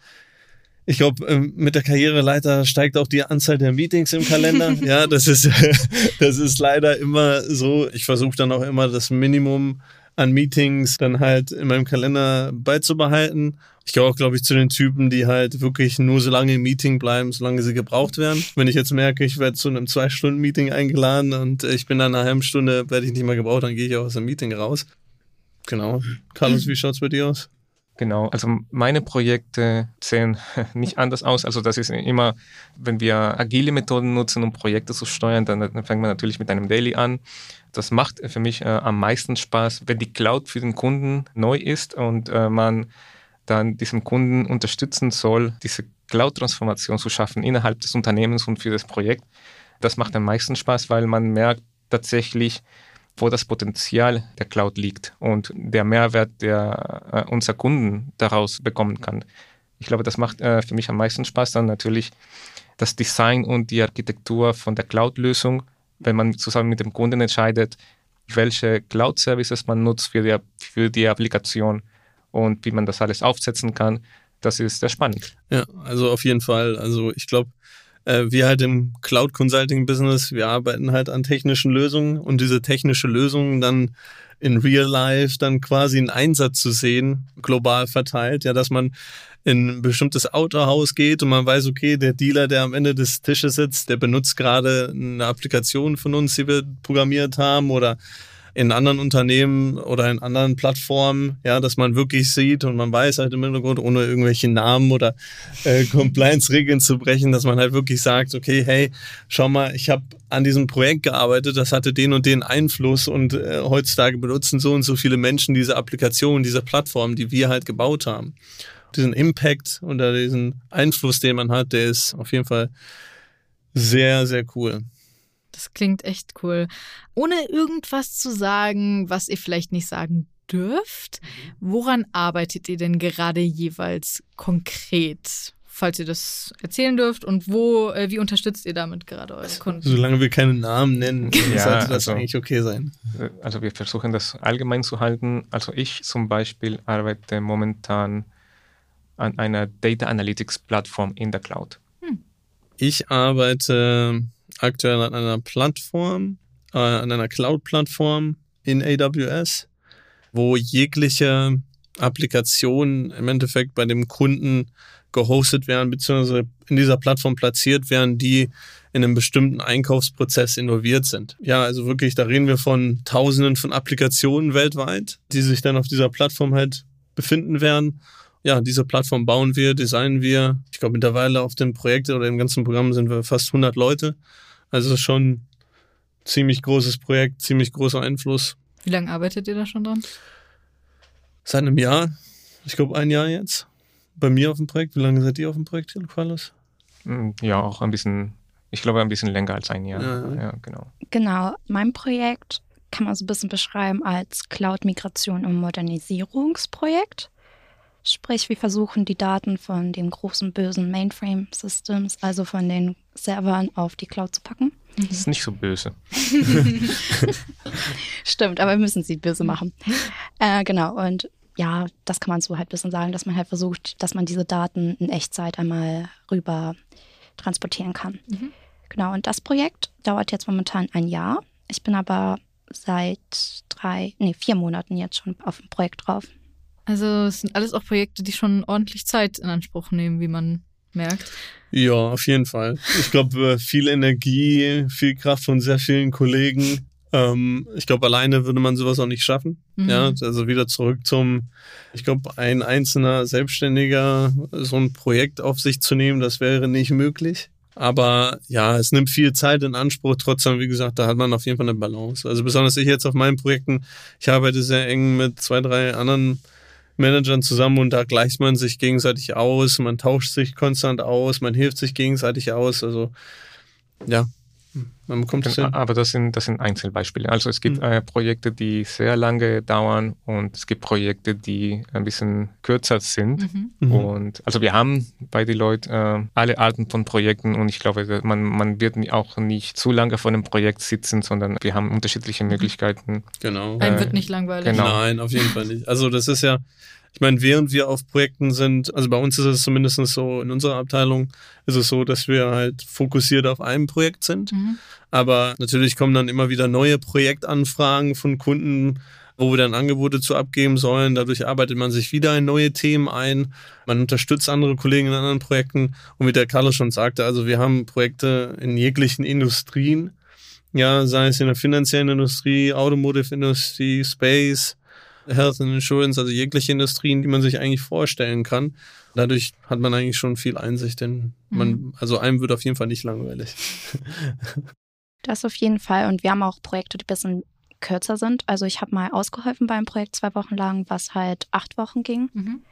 ich glaube, ähm, mit der Karriereleiter steigt auch die Anzahl der Meetings im Kalender. (laughs) ja, das ist, (laughs) das ist leider immer so. Ich versuche dann auch immer das Minimum an Meetings dann halt in meinem Kalender beizubehalten. Ich gehöre auch, glaube ich, zu den Typen, die halt wirklich nur so lange im Meeting bleiben, solange sie gebraucht werden. Wenn ich jetzt merke, ich werde zu einem Zwei-Stunden-Meeting eingeladen und ich bin dann nach einer halben Stunde, werde ich nicht mehr gebraucht, dann gehe ich auch aus dem Meeting raus. Genau. Carlos, wie schaut's bei dir aus? Genau, also meine Projekte sehen (laughs) nicht anders aus. Also das ist immer, wenn wir agile Methoden nutzen, um Projekte zu steuern, dann, fängt man natürlich mit einem Daily an. Das macht für mich äh, am meisten Spaß, wenn die Cloud für den Kunden neu ist und äh, man dann diesem Kunden unterstützen soll, diese Cloud-Transformation zu schaffen innerhalb des Unternehmens und für das Projekt. Das macht am meisten Spaß, weil man merkt tatsächlich, wo das Potenzial der Cloud liegt und der Mehrwert, der äh, unser Kunden daraus bekommen kann. Ich glaube, das macht äh, für mich am meisten Spaß dann natürlich das Design und die Architektur von der Cloud-Lösung, wenn man zusammen mit dem Kunden entscheidet, welche Cloud-Services man nutzt für die, für die Applikation und wie man das alles aufsetzen kann. Das ist sehr spannend. Ja, also auf jeden Fall. Also ich glaube, wir halt im Cloud Consulting Business, wir arbeiten halt an technischen Lösungen und diese technische Lösung dann in Real Life dann quasi in Einsatz zu sehen, global verteilt, ja, dass man in ein bestimmtes Autohaus geht und man weiß, okay, der Dealer, der am Ende des Tisches sitzt, der benutzt gerade eine Applikation von uns, die wir programmiert haben oder in anderen Unternehmen oder in anderen Plattformen, ja, dass man wirklich sieht und man weiß halt im Hintergrund, ohne irgendwelche Namen oder äh, (laughs) Compliance-Regeln zu brechen, dass man halt wirklich sagt, okay, hey, schau mal, ich habe an diesem Projekt gearbeitet, das hatte den und den Einfluss und äh, heutzutage benutzen so und so viele Menschen diese Applikation, diese Plattform, die wir halt gebaut haben. Diesen Impact oder diesen Einfluss, den man hat, der ist auf jeden Fall sehr, sehr cool. Das klingt echt cool. Ohne irgendwas zu sagen, was ihr vielleicht nicht sagen dürft, woran arbeitet ihr denn gerade jeweils konkret? Falls ihr das erzählen dürft und wo, äh, wie unterstützt ihr damit gerade eure Kunden? Solange wir keine Namen nennen, Ja, sollte das also- eigentlich okay sein. Äh, Also wir versuchen das allgemein zu halten. Also ich zum Beispiel arbeite momentan an einer Data Analytics Plattform in der Cloud. Ich arbeite aktuell an einer Plattform, äh, an einer Cloud-Plattform in AWS, wo jegliche Applikationen im Endeffekt bei dem Kunden gehostet werden, beziehungsweise in dieser Plattform platziert werden, die in einem bestimmten Einkaufsprozess involviert sind. Ja, also wirklich, da reden wir von Tausenden von Applikationen weltweit, die sich dann auf dieser Plattform halt befinden werden ja, diese Plattform bauen wir, designen wir. Ich glaube, mittlerweile auf dem Projekt oder im ganzen Programm sind wir fast 100 Leute. Also es ist schon ein ziemlich großes Projekt, ziemlich großer Einfluss. Wie lange arbeitet ihr da schon dran? Seit einem Jahr, ich glaube ein Jahr jetzt, bei mir auf dem Projekt. Wie lange seid ihr auf dem Projekt, Carlos? Mm, Ja, auch ein bisschen, ich glaube ein bisschen länger als ein Jahr. Ja, ja. Ja, genau. Genau, mein Projekt kann man so ein bisschen beschreiben als Cloud-Migration und Modernisierungsprojekt. Sprich, wir versuchen die Daten von den großen bösen Mainframe-Systems, also von den Servern, auf die Cloud zu packen. Das ist nicht so böse. (laughs) Stimmt, aber wir müssen sie böse machen. Äh, genau, und ja, das kann man so halt ein bisschen sagen, dass man halt versucht, dass man diese Daten in Echtzeit einmal rüber transportieren kann. Genau, und das Projekt dauert jetzt momentan ein Jahr. Ich bin aber seit drei, nee, vier Monaten jetzt schon auf dem Projekt drauf. Also es sind alles auch Projekte, die schon ordentlich Zeit in Anspruch nehmen, wie man merkt. Ja, auf jeden Fall. Ich glaube, viel Energie, viel Kraft von sehr vielen Kollegen. Ähm, ich glaube, alleine würde man sowas auch nicht schaffen. Mhm. Ja, also wieder zurück zum, ich glaube, ein einzelner Selbstständiger so ein Projekt auf sich zu nehmen, das wäre nicht möglich. Aber ja, es nimmt viel Zeit in Anspruch. Trotzdem, wie gesagt, da hat man auf jeden Fall eine Balance. Also besonders ich jetzt auf meinen Projekten, ich arbeite sehr eng mit zwei, drei anderen Managern zusammen und da gleicht man sich gegenseitig aus, man tauscht sich konstant aus, man hilft sich gegenseitig aus. Also ja, man bekommt es hin. Aber das sind, das sind Einzelbeispiele. Also es gibt Mhm. äh, Projekte, die sehr lange dauern und es gibt Projekte, die ein bisschen kürzer sind. Mhm. Mhm. Und also wir haben bei Deloitte äh, alle Arten von Projekten und ich glaube, man, man wird auch nicht zu lange vor einem Projekt sitzen, sondern wir haben unterschiedliche Möglichkeiten. Genau. Einem Äh, wird nicht langweilig. genau. Nein, auf jeden Fall nicht. Also das ist ja, ich meine, während wir auf Projekten sind, also bei uns ist es zumindest so, in unserer Abteilung ist es so, dass wir halt fokussiert auf einem Projekt sind. Mhm. Aber natürlich kommen dann immer wieder neue Projektanfragen von Kunden wo wir dann Angebote zu abgeben sollen. Dadurch arbeitet man sich wieder in neue Themen ein. Man unterstützt andere Kollegen in anderen Projekten. Und wie der Carlos schon sagte, also wir haben Projekte in jeglichen Industrien. Ja, sei es in der finanziellen Industrie, Automotive-Industrie, Space, Health and Insurance, also jegliche Industrien, die man sich eigentlich vorstellen kann. Dadurch hat man eigentlich schon viel Einsicht, denn man, mhm. also einem wird auf jeden Fall nicht langweilig. (laughs) Das auf jeden Fall. Und wir haben auch Projekte, die ein bisschen kürzer sind. Also ich habe mal ausgeholfen beim Projekt zwei Wochen lang, was halt acht Wochen ging. Mhm.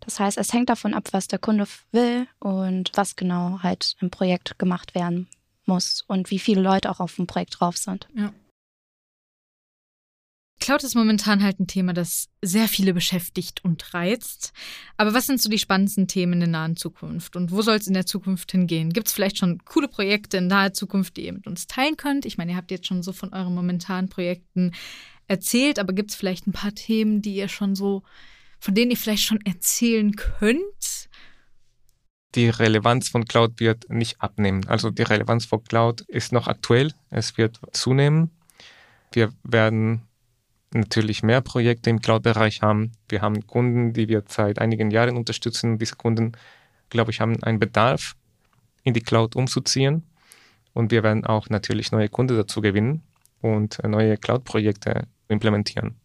Das heißt, es hängt davon ab, was der Kunde will und was genau halt im Projekt gemacht werden muss und wie viele Leute auch auf dem Projekt drauf sind. Ja. Cloud ist momentan halt ein Thema, das sehr viele beschäftigt und reizt. Aber was sind so die spannendsten Themen in der nahen Zukunft? Und wo soll es in der Zukunft hingehen? Gibt es vielleicht schon coole Projekte in naher Zukunft, die ihr mit uns teilen könnt? Ich meine, ihr habt jetzt schon so von euren momentanen Projekten erzählt, aber gibt es vielleicht ein paar Themen, die ihr schon so, von denen ihr vielleicht schon erzählen könnt? Die Relevanz von Cloud wird nicht abnehmen. Also die Relevanz von Cloud ist noch aktuell. Es wird zunehmen. Wir werden natürlich mehr Projekte im Cloud-Bereich haben. Wir haben Kunden, die wir seit einigen Jahren unterstützen. Diese Kunden, glaube ich, haben einen Bedarf, in die Cloud umzuziehen. Und wir werden auch natürlich neue Kunden dazu gewinnen und neue Cloud-Projekte implementieren.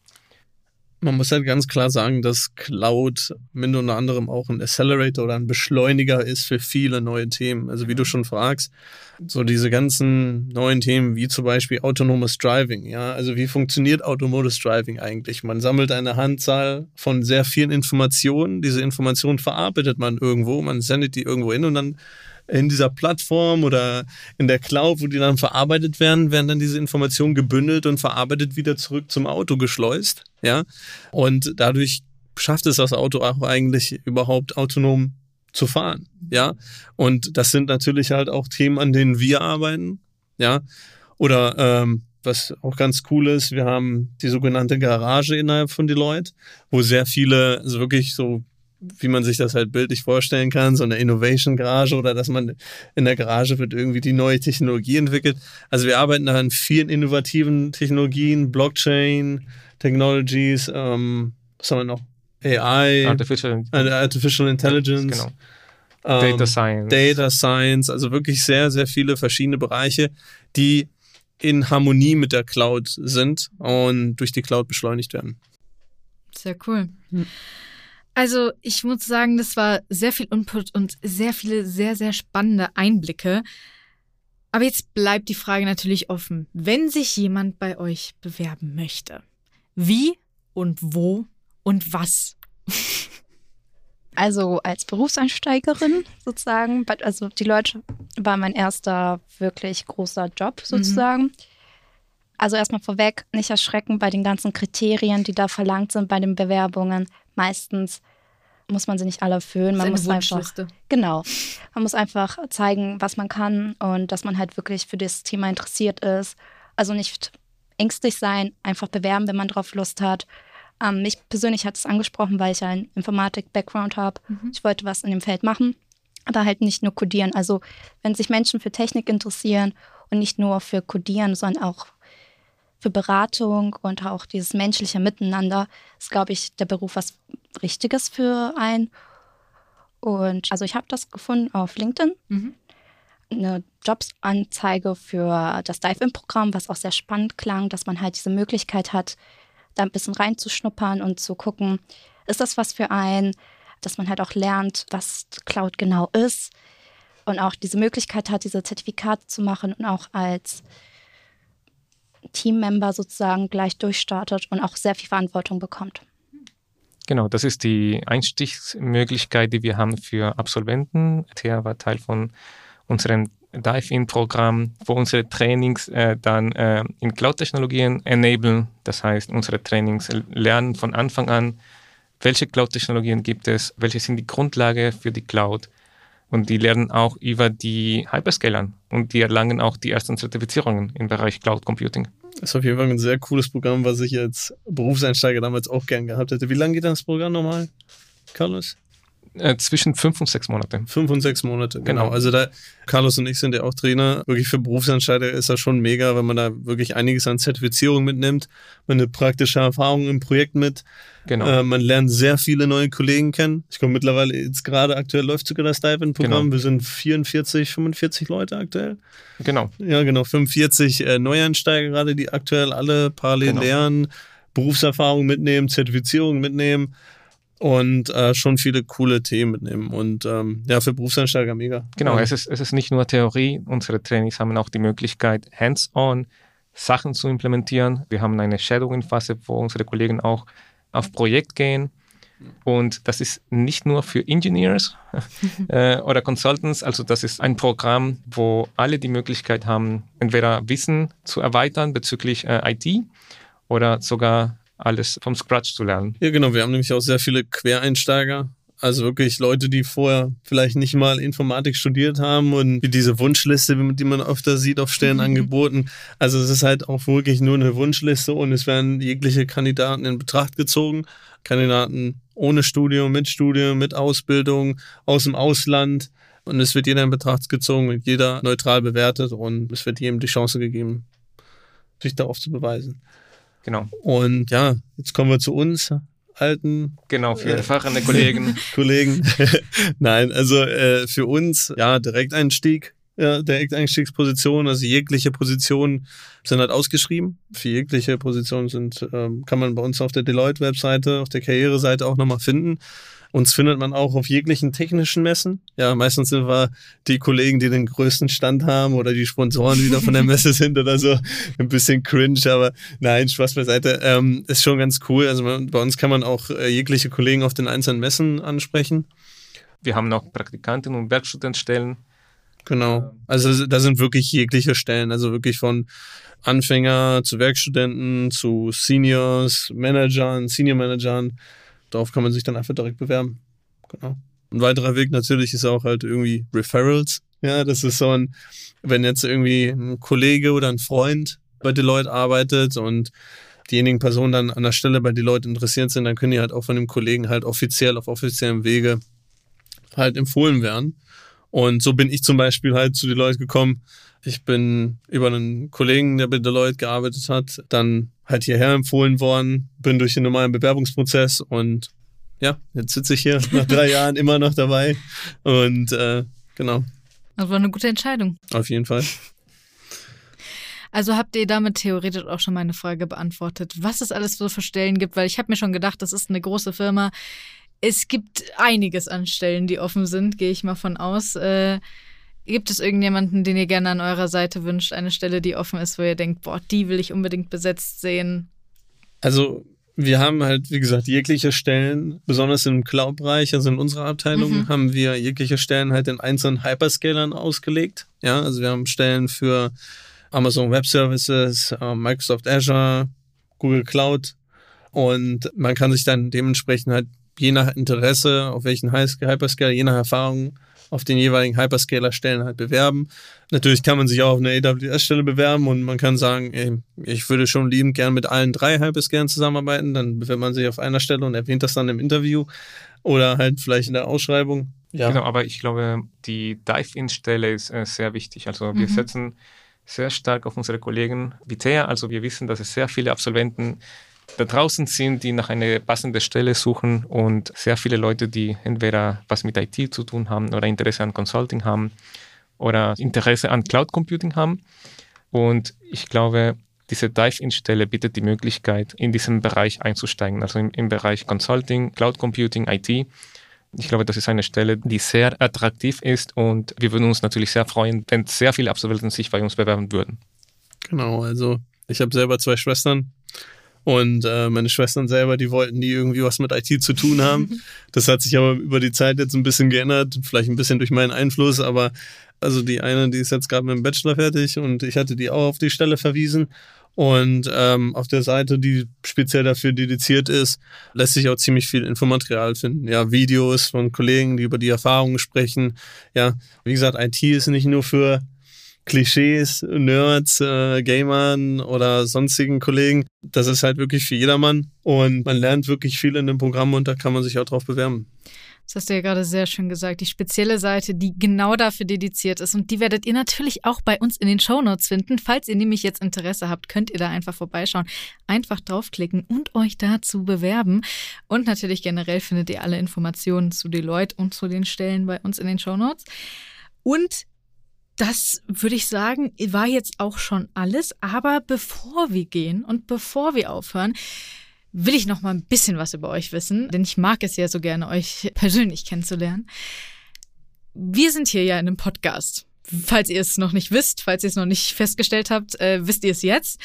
Man muss halt ganz klar sagen, dass Cloud mit unter anderem auch ein Accelerator oder ein Beschleuniger ist für viele neue Themen. Also wie du schon fragst, so diese ganzen neuen Themen wie zum Beispiel autonomes Driving. Ja, also wie funktioniert autonomes Driving eigentlich? Man sammelt eine Handzahl von sehr vielen Informationen. Diese Informationen verarbeitet man irgendwo, man sendet die irgendwo hin und dann in dieser Plattform oder in der Cloud, wo die dann verarbeitet werden, werden dann diese Informationen gebündelt und verarbeitet wieder zurück zum Auto geschleust. Ja. Und dadurch schafft es das Auto auch eigentlich überhaupt autonom zu fahren. Ja. Und das sind natürlich halt auch Themen, an denen wir arbeiten. Ja. Oder ähm, was auch ganz cool ist, wir haben die sogenannte Garage innerhalb von Deloitte, wo sehr viele, also wirklich so wie man sich das halt bildlich vorstellen kann, so eine Innovation-Garage oder dass man in der Garage wird irgendwie die neue Technologie entwickelt. Also wir arbeiten da an vielen innovativen Technologien, Blockchain, Technologies, ähm, was haben wir noch? AI, Artificial, äh, Artificial Intelligence, genau. ähm, Data Science. Data Science, also wirklich sehr, sehr viele verschiedene Bereiche, die in Harmonie mit der Cloud sind und durch die Cloud beschleunigt werden. Sehr cool. Hm. Also ich muss sagen, das war sehr viel Input und sehr viele sehr, sehr spannende Einblicke. Aber jetzt bleibt die Frage natürlich offen. Wenn sich jemand bei euch bewerben möchte, wie und wo und was? (laughs) Also als Berufseinsteigerin sozusagen, also die Leute war mein erster wirklich großer Job mhm. sozusagen. Mhm. Also erstmal vorweg, nicht erschrecken bei den ganzen Kriterien, die da verlangt sind bei den Bewerbungen. Meistens muss man sie nicht alle erfüllen. Man muss einfach genau. Man muss einfach zeigen, was man kann und dass man halt wirklich für das Thema interessiert ist. Also nicht ängstlich sein, einfach bewerben, wenn man drauf Lust hat. Ähm, mich persönlich hat es angesprochen, weil ich einen Informatik-Background habe. Mhm. Ich wollte was in dem Feld machen, aber halt nicht nur codieren. Also wenn sich Menschen für Technik interessieren und nicht nur für Codieren, sondern auch für Beratung und auch dieses menschliche Miteinander ist, glaube ich, der Beruf was Richtiges für einen. Und also ich habe das gefunden auf LinkedIn. Mhm. Eine Jobsanzeige für das Dive-In-Programm, was auch sehr spannend klang, dass man halt diese Möglichkeit hat, da ein bisschen reinzuschnuppern und zu gucken, ist das was für einen, dass man halt auch lernt, was Cloud genau ist und auch diese Möglichkeit hat, diese Zertifikate zu machen und auch als Teammember sozusagen gleich durchstartet und auch sehr viel Verantwortung bekommt. Genau, das ist die Einstiegsmöglichkeit, die wir haben für Absolventen. Thea war Teil von unserem Dive-In-Programm, wo unsere Trainings äh, dann äh, in Cloud-Technologien enablen. Das heißt, unsere Trainings lernen von Anfang an, welche Cloud-Technologien gibt es, welche sind die Grundlage für die Cloud. Und die lernen auch über die Hyperscalern und die erlangen auch die ersten Zertifizierungen im Bereich Cloud Computing. Das ist auf jeden Fall ein sehr cooles Programm, was ich als Berufseinsteiger damals auch gern gehabt hätte. Wie lange geht das Programm nochmal, Carlos? Äh, zwischen fünf und sechs Monate. Fünf und sechs Monate, genau. Genau. Also da, Carlos und ich sind ja auch Trainer. Wirklich für Berufseinsteiger ist das schon mega, wenn man da wirklich einiges an Zertifizierung mitnimmt, man eine praktische Erfahrung im Projekt mit. Genau. Äh, man lernt sehr viele neue Kollegen kennen. Ich komme mittlerweile, jetzt gerade aktuell läuft sogar das Dive-In-Programm. Genau. Wir sind 44, 45 Leute aktuell. genau. Ja, genau, 45 äh, Neueinsteiger gerade, die aktuell alle parallel Genau. lernen, Berufserfahrung mitnehmen, Zertifizierung mitnehmen und äh, schon viele coole Themen mitnehmen. Und ähm, ja, für Berufseinsteiger mega. Genau, Ja. es, ist, es ist nicht nur Theorie. Unsere Trainings haben auch die Möglichkeit, hands-on Sachen zu implementieren. Wir haben eine Shadowing-Phase, wo unsere Kollegen auch auf Projekt gehen. Und das ist nicht nur für Engineers (laughs) äh, oder Consultants, also das ist ein Programm, wo alle die Möglichkeit haben, entweder Wissen zu erweitern bezüglich äh, IT oder sogar alles vom Scratch zu lernen. Ja, genau. Wir haben nämlich auch sehr viele Quereinsteiger. Also wirklich Leute, die vorher vielleicht nicht mal Informatik studiert haben und diese Wunschliste, die man öfter sieht auf Stellenangeboten. Also es ist halt auch wirklich nur eine Wunschliste und es werden jegliche Kandidaten in Betracht gezogen. Kandidaten ohne Studium, mit Studium, mit Ausbildung, aus dem Ausland. Und es wird jeder in Betracht gezogen, wird jeder neutral bewertet und es wird jedem die Chance gegeben, sich darauf zu beweisen. Genau, Und ja, jetzt kommen wir zu uns, alten genau, für Äh. Kollegen. (laughs) Kollegen. (laughs) Nein, also äh, für uns, ja, Direkteinstieg, ja, Direkteinstiegsposition, also jegliche Positionen sind halt ausgeschrieben. Für jegliche Positionen sind, ähm, kann man bei uns auf der Deloitte-Webseite, auf der Karriereseite auch nochmal finden. Uns findet man auch auf jeglichen technischen Messen. Ja, meistens sind wir die Kollegen, die den größten Stand haben oder die Sponsoren, die da von der (laughs) Messe sind oder so. Ein bisschen cringe, aber nein, Spaß beiseite. Ähm, ist schon ganz cool. Also bei uns kann man auch äh, jegliche Kollegen auf den einzelnen Messen ansprechen. Wir haben noch Praktikanten und Werkstudentenstellen. Genau. Also da sind wirklich jegliche Stellen, also wirklich von Anfänger zu Werkstudenten zu Seniors, Managern, Senior Managern. Darauf kann man sich dann einfach direkt bewerben. Genau. Ein weiterer Weg natürlich ist auch halt irgendwie Referrals. Ja, das ist so ein, wenn jetzt irgendwie ein Kollege oder ein Freund bei Deloitte arbeitet und diejenigen Personen dann an der Stelle bei Deloitte interessiert sind, dann können die halt auch von dem Kollegen halt offiziell auf offiziellem Wege halt empfohlen werden. Und so bin ich zum Beispiel halt zu Deloitte gekommen. Ich bin über einen Kollegen, der bei Deloitte gearbeitet hat, dann halt hierher empfohlen worden, bin durch den normalen Bewerbungsprozess und ja, jetzt sitze ich hier (laughs) nach drei Jahren immer noch dabei. Und äh, genau, Das war eine gute Entscheidung. auf jeden Fall. Also habt ihr damit theoretisch auch schon meine Frage beantwortet, was es alles so für Stellen gibt, weil ich habe mir schon gedacht, das ist eine große Firma. Es gibt einiges an Stellen, die offen sind, gehe ich mal von aus. Äh, gibt es irgendjemanden, den ihr gerne an eurer Seite wünscht, eine Stelle, die offen ist, wo ihr denkt, boah, die will ich unbedingt besetzt sehen? Also wir haben halt, wie gesagt, jegliche Stellen, besonders im Cloud-Bereich, also in unserer Abteilung, Mhm. haben wir jegliche Stellen halt in einzelnen Hyperscalern ausgelegt. Ja, also wir haben Stellen für Amazon Web Services, äh, Microsoft Azure, Google Cloud und man kann sich dann dementsprechend halt je nach Interesse, auf welchen Hy- Hyperscaler, je nach Erfahrung auf den jeweiligen Hyperscaler-Stellen halt bewerben. Natürlich kann man sich auch auf eine AWS-Stelle bewerben und man kann sagen, ey, ich würde schon liebend gern mit allen drei Hyperscalern zusammenarbeiten. Dann bewirbt man sich auf einer Stelle und erwähnt das dann im Interview oder halt vielleicht in der Ausschreibung. Ja, Genau, aber ich glaube, die Dive-In-Stelle ist äh, sehr wichtig. Also wir Mhm. setzen sehr stark auf unsere Kollegen wie Thea. Also wir wissen, dass es sehr viele Absolventen da draußen sind, die nach einer passenden Stelle suchen und sehr viele Leute, die entweder was mit IT zu tun haben oder Interesse an Consulting haben oder Interesse an Cloud Computing haben. Und ich glaube, diese Dive-In-Stelle bietet die Möglichkeit, in diesem Bereich einzusteigen, also im, im Bereich Consulting, Cloud Computing, IT. Ich glaube, das ist eine Stelle, die sehr attraktiv ist und wir würden uns natürlich sehr freuen, wenn sehr viele Absolventen sich bei uns bewerben würden. genau. Also ich habe selber zwei Schwestern und äh, meine Schwestern selber, die wollten nie irgendwie was mit IT zu tun haben. (laughs) Das hat sich aber über die Zeit jetzt ein bisschen geändert, vielleicht ein bisschen durch meinen Einfluss, aber also die eine, die ist jetzt gerade mit dem Bachelor fertig und ich hatte die auch auf die Stelle verwiesen. Und ähm, auf der Seite, die speziell dafür dediziert ist, lässt sich auch ziemlich viel Infomaterial finden. Ja, Videos von Kollegen, die über die Erfahrungen sprechen. Ja, wie gesagt, IT ist nicht nur für Klischees, Nerds, äh, Gamern oder sonstigen Kollegen. Das ist halt wirklich für jedermann und man lernt wirklich viel in dem Programm und da kann man sich auch drauf bewerben. Das hast du ja gerade sehr schön gesagt. Die spezielle Seite, die genau dafür dediziert ist. Und die werdet ihr natürlich auch bei uns in den Shownotes finden. Falls ihr nämlich jetzt Interesse habt, könnt ihr da einfach vorbeischauen. Einfach draufklicken und euch dazu bewerben. Und natürlich generell findet ihr alle Informationen zu Deloitte und zu den Stellen bei uns in den Shownotes. Und das würde ich sagen, war jetzt auch schon alles. Aber bevor wir gehen und bevor wir aufhören, will ich noch mal ein bisschen was über euch wissen, denn ich mag es ja so gerne, euch persönlich kennenzulernen. Wir sind hier ja in einem Podcast. Falls ihr es noch nicht wisst, falls ihr es noch nicht festgestellt habt, äh, wisst ihr es jetzt.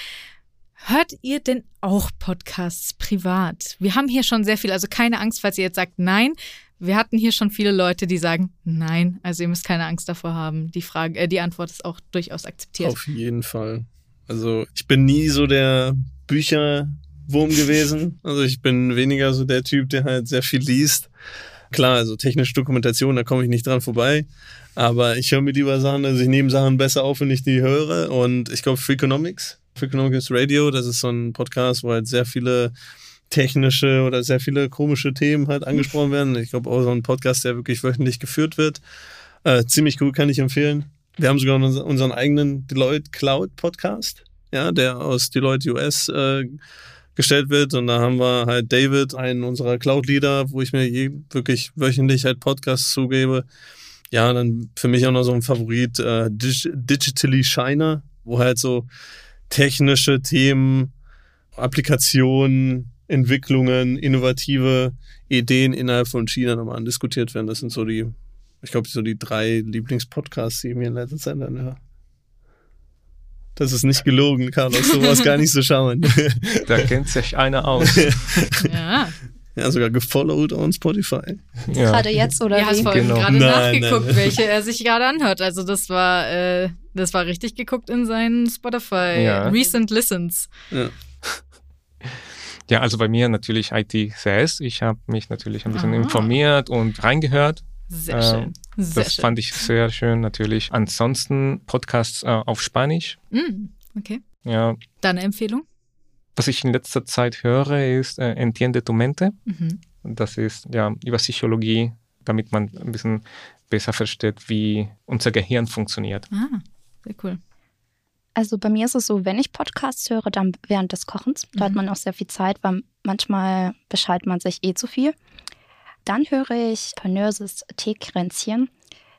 Hört ihr denn auch Podcasts privat? Wir haben hier schon sehr viel, also keine Angst, falls ihr jetzt sagt nein. Wir hatten hier schon viele Leute, die sagen nein. Also ihr müsst keine Angst davor haben. Die Frage, äh, die Antwort ist auch durchaus akzeptiert. Auf jeden Fall. Also ich bin nie so der Bücher Wurm gewesen. Also ich bin weniger so der Typ, der halt sehr viel liest. Klar, also technische Dokumentation, da komme ich nicht dran vorbei. Aber ich höre mir lieber Sachen, also ich nehme Sachen besser auf, wenn ich die höre. Und ich glaube, Freakonomics, Freakonomics Radio, das ist so ein Podcast, wo halt sehr viele technische oder sehr viele komische Themen halt angesprochen werden. Ich glaube auch so ein Podcast, der wirklich wöchentlich geführt wird. Äh, ziemlich gut, kann ich empfehlen. Wir haben sogar unseren eigenen Deloitte Cloud Podcast, ja, der aus Deloitte US äh, gestellt wird. Und da haben wir halt David, einen unserer Cloud-Leader, wo ich mir je, wirklich wöchentlich halt Podcasts zugebe. Ja, dann für mich auch noch so ein Favorit, äh, Dig Digitally Shiner, wo halt so technische Themen, Applikationen, Entwicklungen, innovative Ideen innerhalb von China nochmal diskutiert werden. Das sind so die, ich glaube, so die drei Lieblingspodcasts, die ich mir in letzter Zeit dann höre. Das ist nicht gelogen, Carlos. Sowas gar nicht so schauen. Da kennt sich einer aus. (laughs) ja. Ja, sogar gefollowt on Spotify. Ja. Gerade jetzt oder ja, wie? hast vorhin Genau. gerade Nein, nachgeguckt, nein. welche er sich gerade anhört. Also das war, äh, das war richtig geguckt in seinen Spotify Ja. Recent Listens. Ja. Ja, also bei mir natürlich IT CS. Ich habe mich natürlich ein bisschen Ah. informiert und reingehört. Sehr Ähm, schön. Sehr das schön. fand ich sehr schön natürlich. Ansonsten Podcasts äh, auf Spanisch. Mm, okay. Ja, Deine Empfehlung? was ich in letzter Zeit höre, ist äh, Entiende tu mente. Mhm. Das ist ja über Psychologie, damit man ein bisschen besser versteht, wie unser Gehirn funktioniert. Ah, sehr cool. Also bei mir ist es so, wenn ich Podcasts höre, dann während des Kochens. Da hat Mhm. man auch sehr viel Zeit, weil manchmal bescheidet man sich eh zu viel. Dann höre ich Pernöses Teekränzchen.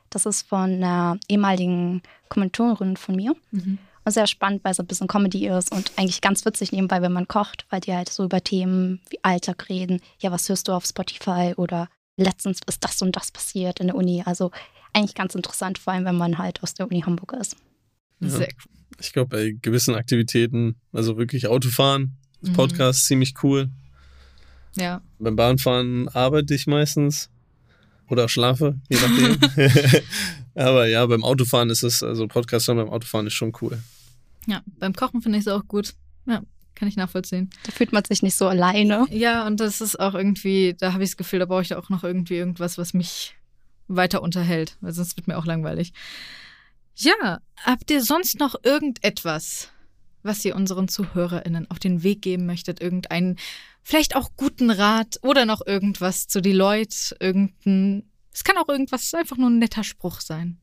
Das ist von einer ehemaligen Kommentatorin von mir. Mhm. Und sehr spannend, weil es ein bisschen Comedy ist und eigentlich ganz witzig nebenbei, wenn man kocht, weil die halt so über Themen wie Alltag reden. Ja, was hörst du auf Spotify? Oder letztens ist das und das passiert in der Uni. Also eigentlich ganz interessant, vor allem wenn man halt aus der Uni Hamburg ist. Ja. Sehr cool. Ich glaube, bei gewissen Aktivitäten, also wirklich Autofahren, ist Mhm. Podcast ziemlich cool. Ja. Beim Bahnfahren arbeite ich meistens oder schlafe, je nachdem. (laughs) (laughs) Aber ja, beim Autofahren ist es, also Podcast hören beim Autofahren ist schon cool. Ja, beim Kochen finde ich es auch gut. Ja, kann ich nachvollziehen. Da fühlt man sich nicht so alleine. Ja, und das ist auch irgendwie, da habe ich das Gefühl, da brauche ich auch noch irgendwie irgendwas, was mich weiter unterhält, weil sonst wird mir auch langweilig. Ja, habt ihr sonst noch irgendetwas, was ihr unseren ZuhörerInnen auf den Weg geben möchtet? Irgendeinen, vielleicht auch guten Rat oder noch irgendwas zu Deloitte? Irgendein, es kann auch irgendwas, einfach nur ein netter Spruch sein.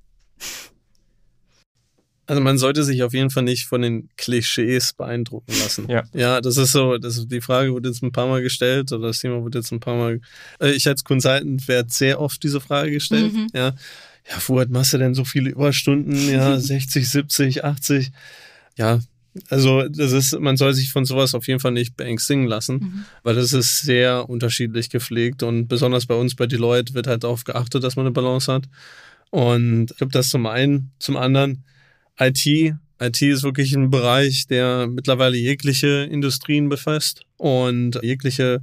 Also man sollte sich auf jeden Fall nicht von den Klischees beeindrucken lassen. Ja. Ja, das ist so, das ist, die Frage wurde jetzt ein paar Mal gestellt oder das Thema wurde jetzt ein paar Mal. Äh, ich als Consultant werde sehr oft diese Frage gestellt. Mhm. Ja. Ja, Fuad, machst du denn so viele Überstunden? Ja, 60, 70, 80. Ja, also das ist, man soll sich von sowas auf jeden Fall nicht beängstigen lassen, Mhm. weil das ist sehr unterschiedlich gepflegt und besonders bei uns bei Deloitte wird halt darauf geachtet, dass man eine Balance hat. Und ich glaube, das zum einen. Zum anderen, IT. IT ist wirklich ein Bereich, der mittlerweile jegliche Industrien befasst und jegliche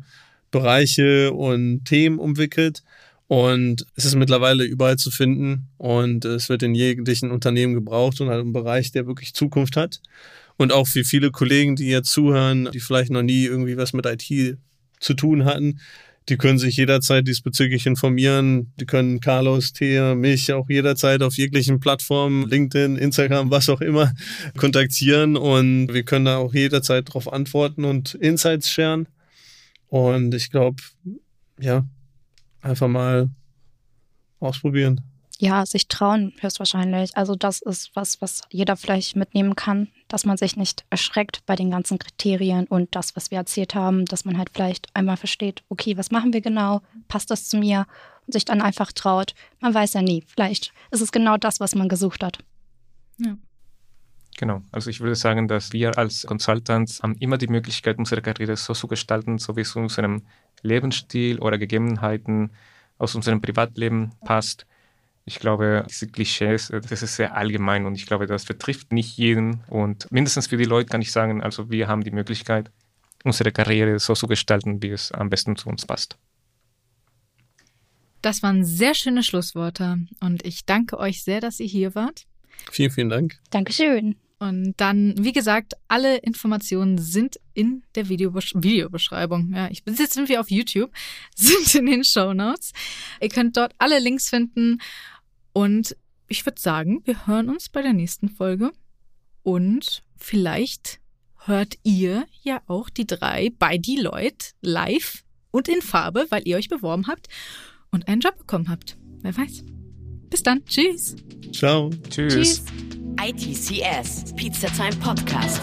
Bereiche und Themen umwickelt. Und es ist mittlerweile überall zu finden und es wird in jeglichen Unternehmen gebraucht und halt ein Bereich, der wirklich Zukunft hat. Und auch für viele Kollegen, die jetzt zuhören, die vielleicht noch nie irgendwie was mit IT zu tun hatten, die können sich jederzeit diesbezüglich informieren. Die können Carlos, Thea, mich auch jederzeit auf jeglichen Plattformen, LinkedIn, Instagram, was auch immer, (laughs) kontaktieren. Und wir können da auch jederzeit darauf antworten und Insights sharen. Und ich glaube, ja, einfach mal ausprobieren. Ja, sich trauen höchstwahrscheinlich. Also das ist was, was jeder vielleicht mitnehmen kann, dass man sich nicht erschreckt bei den ganzen Kriterien und das, was wir erzählt haben, dass man halt vielleicht einmal versteht, okay, was machen wir genau, passt das zu mir und sich dann einfach traut. Man weiß ja nie, vielleicht ist es genau das, was man gesucht hat. Ja. Genau. Also ich würde sagen, dass wir als Consultants haben immer die Möglichkeit, unsere Karriere so zu gestalten, so wie es unserem Lebensstil oder Gegebenheiten aus unserem Privatleben passt. Ich glaube, diese Klischees, äh, das ist sehr allgemein und ich glaube, das betrifft nicht jeden. Und mindestens für die Leute kann ich sagen, also wir haben die Möglichkeit, unsere Karriere so zu gestalten, wie es am besten zu uns passt. Das waren sehr schöne Schlussworte und ich danke euch sehr, dass ihr hier wart. Vielen, vielen Dank. Dankeschön. Und dann, wie gesagt, alle Informationen sind in der Videobesch Videobeschreibung. Ja, ich bin jetzt sind wir auf YouTube, (laughs) sind in den Show Notes. Ihr könnt dort alle Links finden. Und ich würde sagen, wir hören uns bei der nächsten Folge. Und vielleicht hört ihr ja auch die drei bei Deloitte live und in Farbe, weil ihr euch beworben habt und einen Job bekommen habt. Wer weiß. Bis dann. Tschüss. Ciao. Tschüss. Tschüss. ITCS, Pizza Time Podcast.